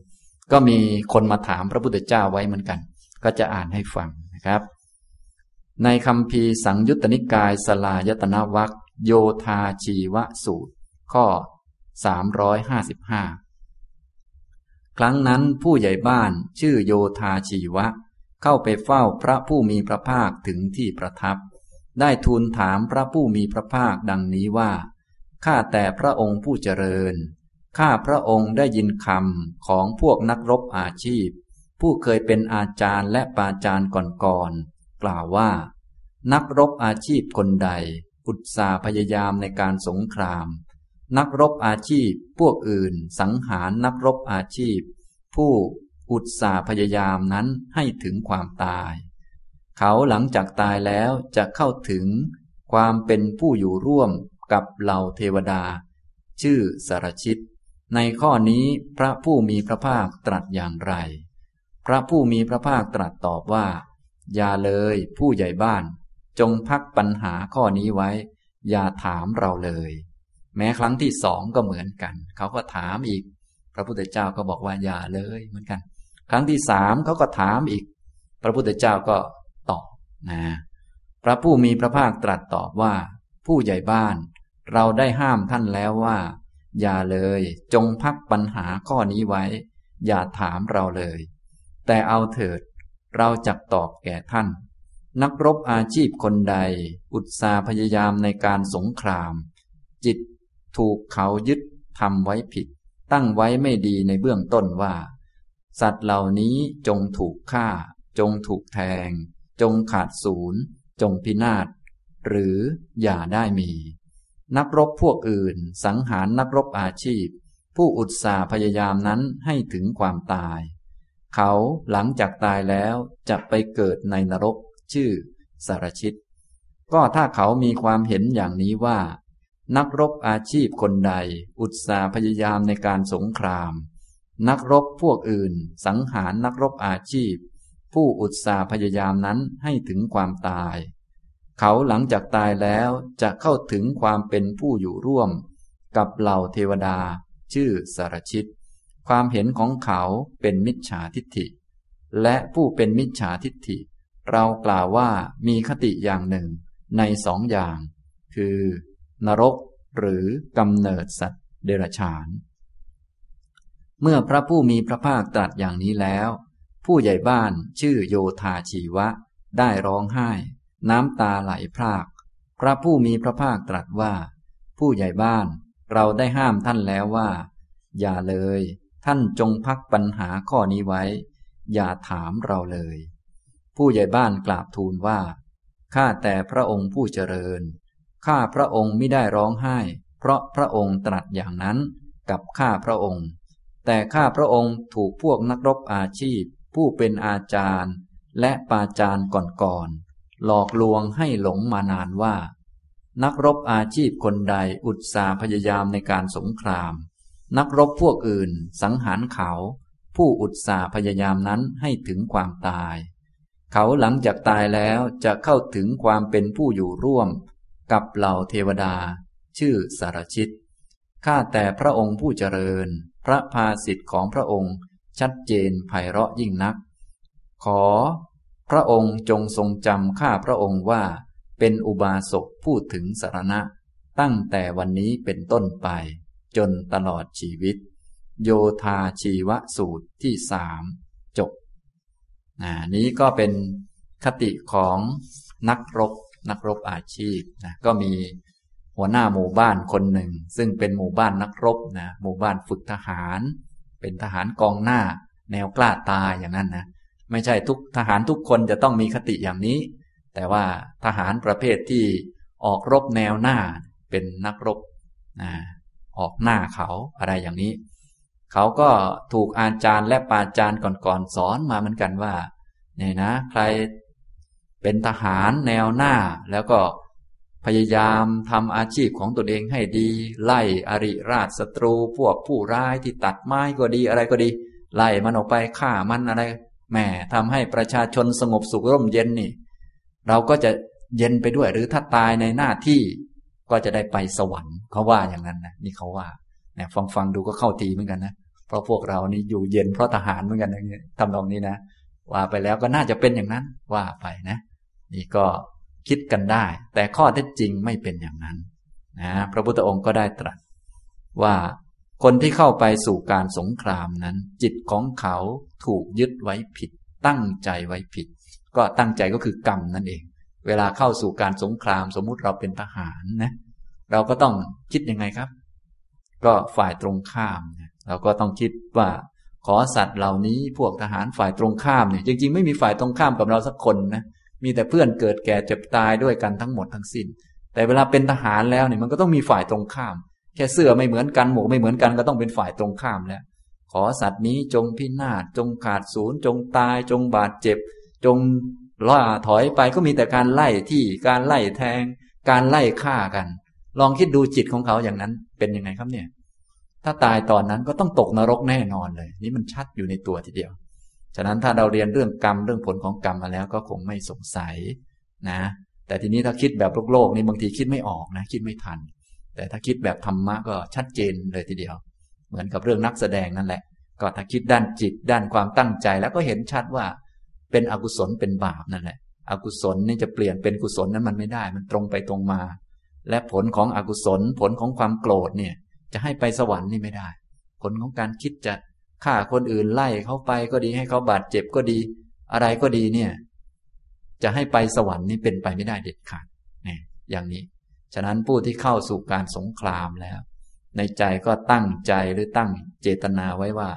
ก็มีคนมาถามพระพุทธเจ้าไว้เหมือนกัน ก็จะอ่านให้ฟังนะครับ ในคำพีสังยุตตนิกายสลายตนาวัคโยธาชีวสูตร ข้อ 355 ครั้งนั้นผู้ใหญ่บ้านชื่อโยธาชีวะ เข้าไปเฝ้าพระผู้มีพระภาคถึงที่ประทับ ได้ทูลถามพระผู้มีพระภาคดังนี้ว่า ข้าแต่พระองค์ผู้เจริญ ข้าพระองค์ได้ยินคำของพวกนักรบอาชีพ ผู้เคยเป็นอาจารย์และปาจารย์ก่อนๆกล่าวว่า นักรบอาชีพคนใด อุตสาพยายามในการสงคราม นักรบอาชีพพวกอื่นสังหารนักรบอาชีพ ผู้อุตสาพยายามนั้นให้ถึงความตาย เขาหลังจากตายแล้วจะเข้าถึงความเป็นผู้อยู่ร่วมกับเหล่าเทวดา ชื่อสารชิต ในข้อนี้พระผู้มีพระภาคตรัสอย่างไร พระผู้มีพระภาคตรัสตอบว่า อย่าเลยผู้ใหญ่บ้าน จงพักปัญหาข้อนี้ไว้ อย่าถามเราเลย แม้ครั้งที่สองก็เหมือนกัน เขาก็ถามอีก พระพุทธเจ้าก็บอกว่าอย่าเลยเหมือนกัน ครั้งที่สามเขาก็ถามอีก พระพุทธเจ้าก็ตอบนะพระผู้มีพระภาคตรัสตอบว่า ผู้ใหญ่บ้าน เราได้ห้ามท่านแล้วว่า อย่าเลย จงพักปัญหาข้อนี้ไว้ อย่าถามเราเลย แต่เอาเถิด เราจักตอบแก่ท่าน นักรบอาชีพคนใด อุตสาพยายามในการสงคราม จิตถูกเขายึดทำไว้ผิด ตั้งไว้ไม่ดีในเบื้องต้นว่า สัตว์เหล่านี้จงถูกฆ่า จงถูกแทง จงขาดศูนย์ จงพินาศหรืออย่าได้มี นักรบพวกอื่น สังหารนักรบอาชีพ ผู้อุตสาพยายามนั้นให้ถึงความตาย เขาหลังจากตายแล้วจะไปเกิดในนรก ชื่อ สารชิต ก็ถ้าเขามีความเห็นอย่างนี้ว่า นักรบอาชีพคนใด อุตสาพยายามในการสงคราม นักรบพวกอื่น สังหารนักรบอาชีพ ผู้อุตสาพยายามนั้นให้ถึงความตาย เขาหลังจากตายแล้วจะเข้าถึงความเป็นผู้อยู่ร่วม กับเหล่าเทวดา ชื่อสารชิต ความเห็นของเขาเป็นมิจฉาทิฏฐิ และผู้เป็นมิจฉาทิฏฐิ เรากล่าวว่ามีคติอย่างหนึ่งในสองอย่าง คือ นรกหรือกำเนิดสัตว์เดรัจฉาน เมื่อพระผู้มีพระภาคตรัสอย่างนี้แล้ว ผู้ใหญ่บ้านชื่อโยธาชีวะได้ร้องไห้ น้ำตาไหลพราก พระผู้มีพระภาคตรัสว่า ผู้ใหญ่บ้านเราได้ห้ามท่านแล้วว่า อย่าเลย ท่านจงพักปัญหาข้อนี้ไว้ อย่าถามเราเลย ผู้ใหญ่บ้านกราบทูลว่าข้าแต่พระองค์ผู้เจริญข้าพระองค์ไม่ได้ร้องไห้ เพราะพระองค์ตรัสอย่างนั้นกับข้าพระองค์ แต่ข้าพระองค์ถูกพวกนักรบอาชีพ ผู้เป็นอาจารย์ และปาจารย์ก่อนๆ หลอกลวงให้หลงมานานว่า นักรบอาชีพคนใดอุตสาพยายามในการสงคราม นักรบพวกอื่น สังหารเขา ผู้อุตสาพยายามนั้นให้ถึงความตาย เขาหลังจากตายแล้วจะเข้าถึงความเป็นผู้อยู่ร่วม กับเหล่าเทวดา ชื่อสารชิตข้าแต่พระองค์ผู้เจริญ พระภาสิทธิ์ของพระองค์ชัดเจนไพเราะยิ่งนัก ขอ พระองค์จงทรงจำข้าพระองค์ว่า เป็นอุบาสกพูดถึงสารณะ ตั้งแต่วันนี้เป็นต้นไป จนตลอดชีวิต โยธาชีวสูตรที่สามจบนะนี้ก็เป็นคติของนักรบนักรบอาชีพนะก็มีหัวหน้าหมู่บ้านคนหนึ่ง ซึ่งเป็นหมู่บ้านนักรบนะหมู่บ้านฝึกทหาร เป็นทหารกองหน้า แนวกล้าตายอย่างนั้นนะ ไม่ใช่ทุกทหารทุกคนจะต้องมีคติอย่างนี้ แต่ว่าทหารประเภทที่ออกรบแนวหน้าเป็นนักรบนะออกหน้าเขาอะไรอย่างนี้ เขาก็ถูกอาจารย์และปาจารย์ก่อนๆสอนมาเหมือนกันว่าเนี่ยนะ ใครเป็นทหารแนวหน้าแล้วก็พยายามทำอาชีพของตนเองให้ดี ไล่อริราชศัตรู พวกผู้ร้ายที่ตัดไม้ก็ดีอะไรก็ดี ไล่มันออกไปฆ่ามันอะไร แหมทำให้ประชาชนสงบสุขร่มเย็นนี่ เราก็จะเย็นไปด้วยหรือถ้าตายในหน้าที่ก็จะได้ไปสวรรค์เขาว่าอย่างนั้นนะนี่เขาว่าเนี่ยฟังฟังดูก็เข้าทีเหมือนกันนะเพราะพวกเรานี่อยู่เย็นเพราะทหารเหมือนกันอย่างนี้ทำตรงนี้นะว่าไปแล้วก็น่าจะเป็นอย่างนั้นว่าไปนะ นี่ก็คิดกันได้ แต่ข้อเท็จจริงไม่เป็นอย่างนั้นนะพระพุทธองค์ก็ได้ตรัสว่า คนที่เข้าไปสู่การสงครามนั้น จิตของเขาถูกยึดไว้ผิด ตั้งใจไว้ผิด ก็ตั้งใจก็คือกรรมนั่นเอง เวลาเข้าสู่การสงครามสมมุติเราเป็นทหารนะ เราก็ต้องคิดยังไงครับ ก็ฝ่ายตรงข้ามเราก็ต้องคิดว่าขอสัตว์เหล่านี้พวกทหารฝ่ายตรงข้ามเนี่ยจริงๆ ไม่มีฝ่ายตรงข้ามกับเราสักคนนะมีแต่เพื่อนเกิดแก่เจ็บตายด้วยกันทั้งหมดทั้งสิ้น แต่เวลาเป็นทหารแล้วเนี่ยมันก็ต้องมีฝ่ายตรงข้าม แค่เสื้อไม่เหมือนกันหมวกไม่เหมือนกันก็ต้องเป็นฝ่ายตรงข้ามแล้ว ขอสัตว์นี้จงพินาศจงขาดศูนย์จงตายจงบาดเจ็บ จงล่าถอยไปก็มีแต่การไล่ที่การไล่แทง การไล่ฆ่ากัน ลองคิดดูจิตของเขาอย่างนั้นเป็นยังไงครับเนี่ย ถ้าตายตอนนั้นก็ต้องตกนรกแน่นอนเลย นี่มันชัดอยู่ในตัวทีเดียว ฉะนั้นถ้าเราเรียนเรื่องกรรมเรื่องผลของกรรมมาแล้วก็คงไม่สงสัยนะ แต่ทีนี้ถ้าคิดแบบโลกโลกนี่บางทีคิดไม่ออกนะ คิดไม่ทัน แต่ถ้าคิดแบบธรรมะก็ชัดเจนเลยทีเดียว เหมือนกับเรื่องนักแสดงนั่นแหละ ก็ถ้าคิดด้านจิตด้านความตั้งใจแล้วก็เห็นชัดว่า เป็นอกุศลเป็นบาปนั่นแหละ อกุศลนี่จะเปลี่ยนเป็นกุศลนั้นมันไม่ได้ มันตรงไปตรงมา และผลของอกุศลผลของความโกรธเนี่ย จะให้ไปสวรรค์นี่ไม่ได้ ผลของการคิดจะฆ่าคนอื่นไล่เขาไปก็ดีให้เขาบาดเจ็บก็ดี อะไรก็ดีเนี่ย จะให้ไปสวรรค์นี่เป็นไปไม่ได้เด็ดขาดเนี่ยอย่างนี้ ฉะนั้นผู้ที่เข้าสู่การสงครามแล้ว ในใจก็ตั้งใจหรือตั้งเจตนาไว้ว่า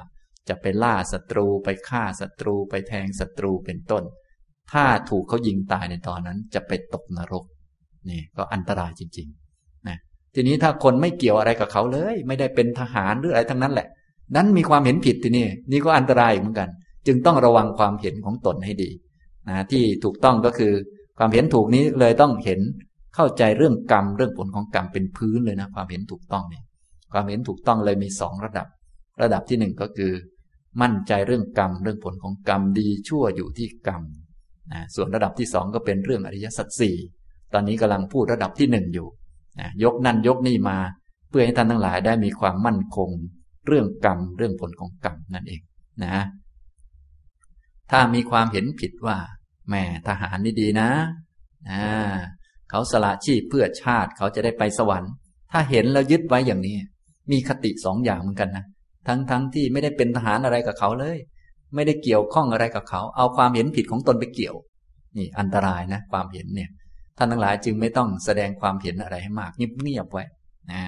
จะไปล่าศัตรูไปฆ่าศัตรูไปแทงศัตรูเป็นต้น ถ้าถูกเขายิงตายในตอนนั้นจะไปตกนรกนี่ก็อันตรายจริงๆนะทีนี้ถ้าคนไม่เกี่ยวอะไรกับเขาเลย ไม่ได้เป็นทหารหรืออะไรทั้งนั้นแหละ นั้นมีความเห็นผิดทีนี่นี่ก็อันตรายเหมือนกัน จึงต้องระวังความเห็นของตนให้ดีนะที่ถูกต้องก็คือความเห็นถูกนี้เลยต้องเห็น เข้าใจเรื่องกรรมเรื่องผลของกรรมเป็นพื้นเลยนะ ความเห็นถูกต้องเนี่ยความเห็นถูกต้องเลยมีสองระดับ ระดับที่หนึ่งก็คือ มั่นใจเรื่องกรรมเรื่องผลของกรรมดีชั่วอยู่ที่กรรมนะส่วนระดับที่สองก็เป็นเรื่องอริยสัจสี่ตอนนี้กำลังพูดระดับที่หนึ่งอยู่นะยกนั่นยกนี่มา เพื่อให้ท่านทั้งหลายได้มีความมั่นคง เรื่องกรรมเรื่องผลของกรรมนั่นเองนะถ้ามีความเห็นผิดว่าแม่ทหารนี่ดีนะนะ เขาสละชีพเพื่อชาติเขาจะได้ไปสวรรค์ ถ้าเห็นแล้วยึดไว้อย่างนี้ มีคติสองอย่างเหมือนกันนะทั้งทั้งที่ไม่ได้เป็นทหารอะไรกับเขาเลย ไม่ได้เกี่ยวข้องอะไรกับเขา เอาความเห็นผิดของตนไปเกี่ยว นี่อันตรายนะ ความเห็นเนี่ยท่านทั้งหลายจึงไม่ต้องแสดงความเห็นอะไรให้มากเงียบๆไว้นะ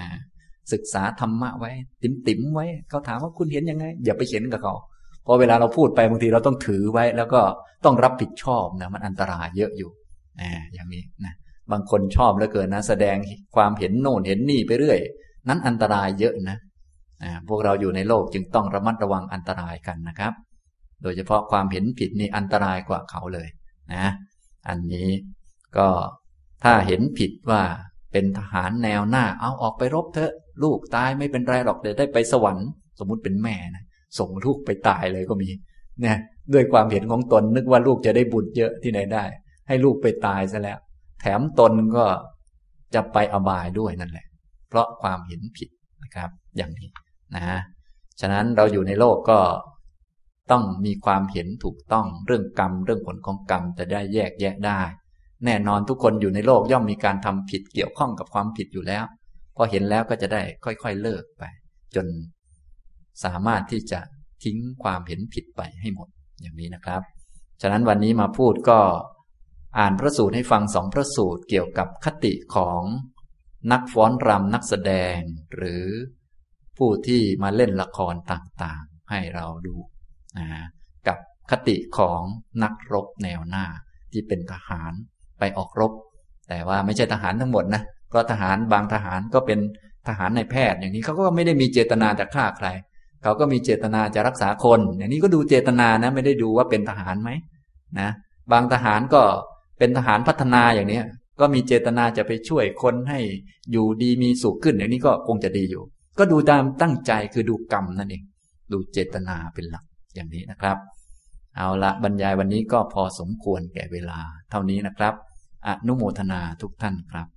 ศึกษาธรรมะไว้ ติ๋มติมไว้ เขาถามว่าคุณเห็นยังไง อย่าไปเขียนกับเขาพอเวลาเราพูดไปบางทีเราต้องถือไว้ แล้วก็ต้องรับผิดชอบนะมันอันตรายเยอะอยู่นะอย่างนี้นะ บางคนชอบเหลือเกินนะ แสดงความเห็นโน่นเห็นนี่ไปเรื่อย นั้นอันตรายเยอะนะพวกเราอยู่ในโลกจึงต้องระมัดระวังอันตรายกันนะครับ โดยเฉพาะความเห็นผิดนี่อันตรายกว่าเขาเลยนะ อันนี้ก็ถ้าเห็นผิดว่าเป็นทหารแนวหน้า เอาออกไปรบเถอะ ลูกตายไม่เป็นไรหรอกเดี๋ยวได้ไปสวรรค์ สมมุติเป็นแม่นะส่งลูกไปตายเลยก็มีเนี่ยด้วยความเห็นของตนนึกว่าลูกจะได้บุญเยอะที่ไหนได้ ให้ลูกไปตายซะแล้ว แถมตนก็จะไปอบายด้วยนั่นแหละ เพราะความเห็นผิดนะครับ อย่างนี้นะฉะนั้นเราอยู่ในโลกก็ต้องมีความเห็นถูกต้องเรื่องกรรม เรื่องผลของกรรมจะได้แยกแยะได้ แน่นอนทุกคนอยู่ในโลกย่อมมีการทำผิดเกี่ยวข้องกับความผิดอยู่แล้ว พอเห็นแล้วก็จะได้ค่อยๆเลิกไป จนสามารถที่จะทิ้งความเห็นผิดไปให้หมดอย่างนี้นะครับ ฉะนั้นวันนี้มาพูดก็ อ่านพระสูตรให้ฟังสองพระสูตรเกี่ยวกับคติของนักฟ้อนรำนักแสดง หรือผู้ที่มาเล่นละครต่างๆ ให้เราดูนะกับคติของนักรบแนวหน้าที่เป็นทหารไปออกรบ แต่ว่าไม่ใช่ทหารทั้งหมดนะเพราะทหารบางทหารก็เป็นทหารในแพทย์ อย่างนี้เขาก็ไม่ได้มีเจตนาจะฆ่าใครเขาก็มีเจตนาจะรักษาคน อย่างนี้ก็ดูเจตนานะ ไม่ได้ดูว่าเป็นทหารไหมนะ บางทหารก็ เป็นทหารพัฒนาอย่างนี้ก็มีเจตนาจะไปช่วยคนให้อยู่ดีมีสุขขึ้นอย่างนี้ก็คงจะดีอยู่ ก็ดูตามตั้งใจคือดูกรรมนั่นเอง ดูเจตนาเป็นหลักอย่างนี้นะครับ เอาละบรรยายวันนี้ก็พอสมควรแก่เวลา เท่านี้นะครับ อนุโมทนาทุกท่านครับ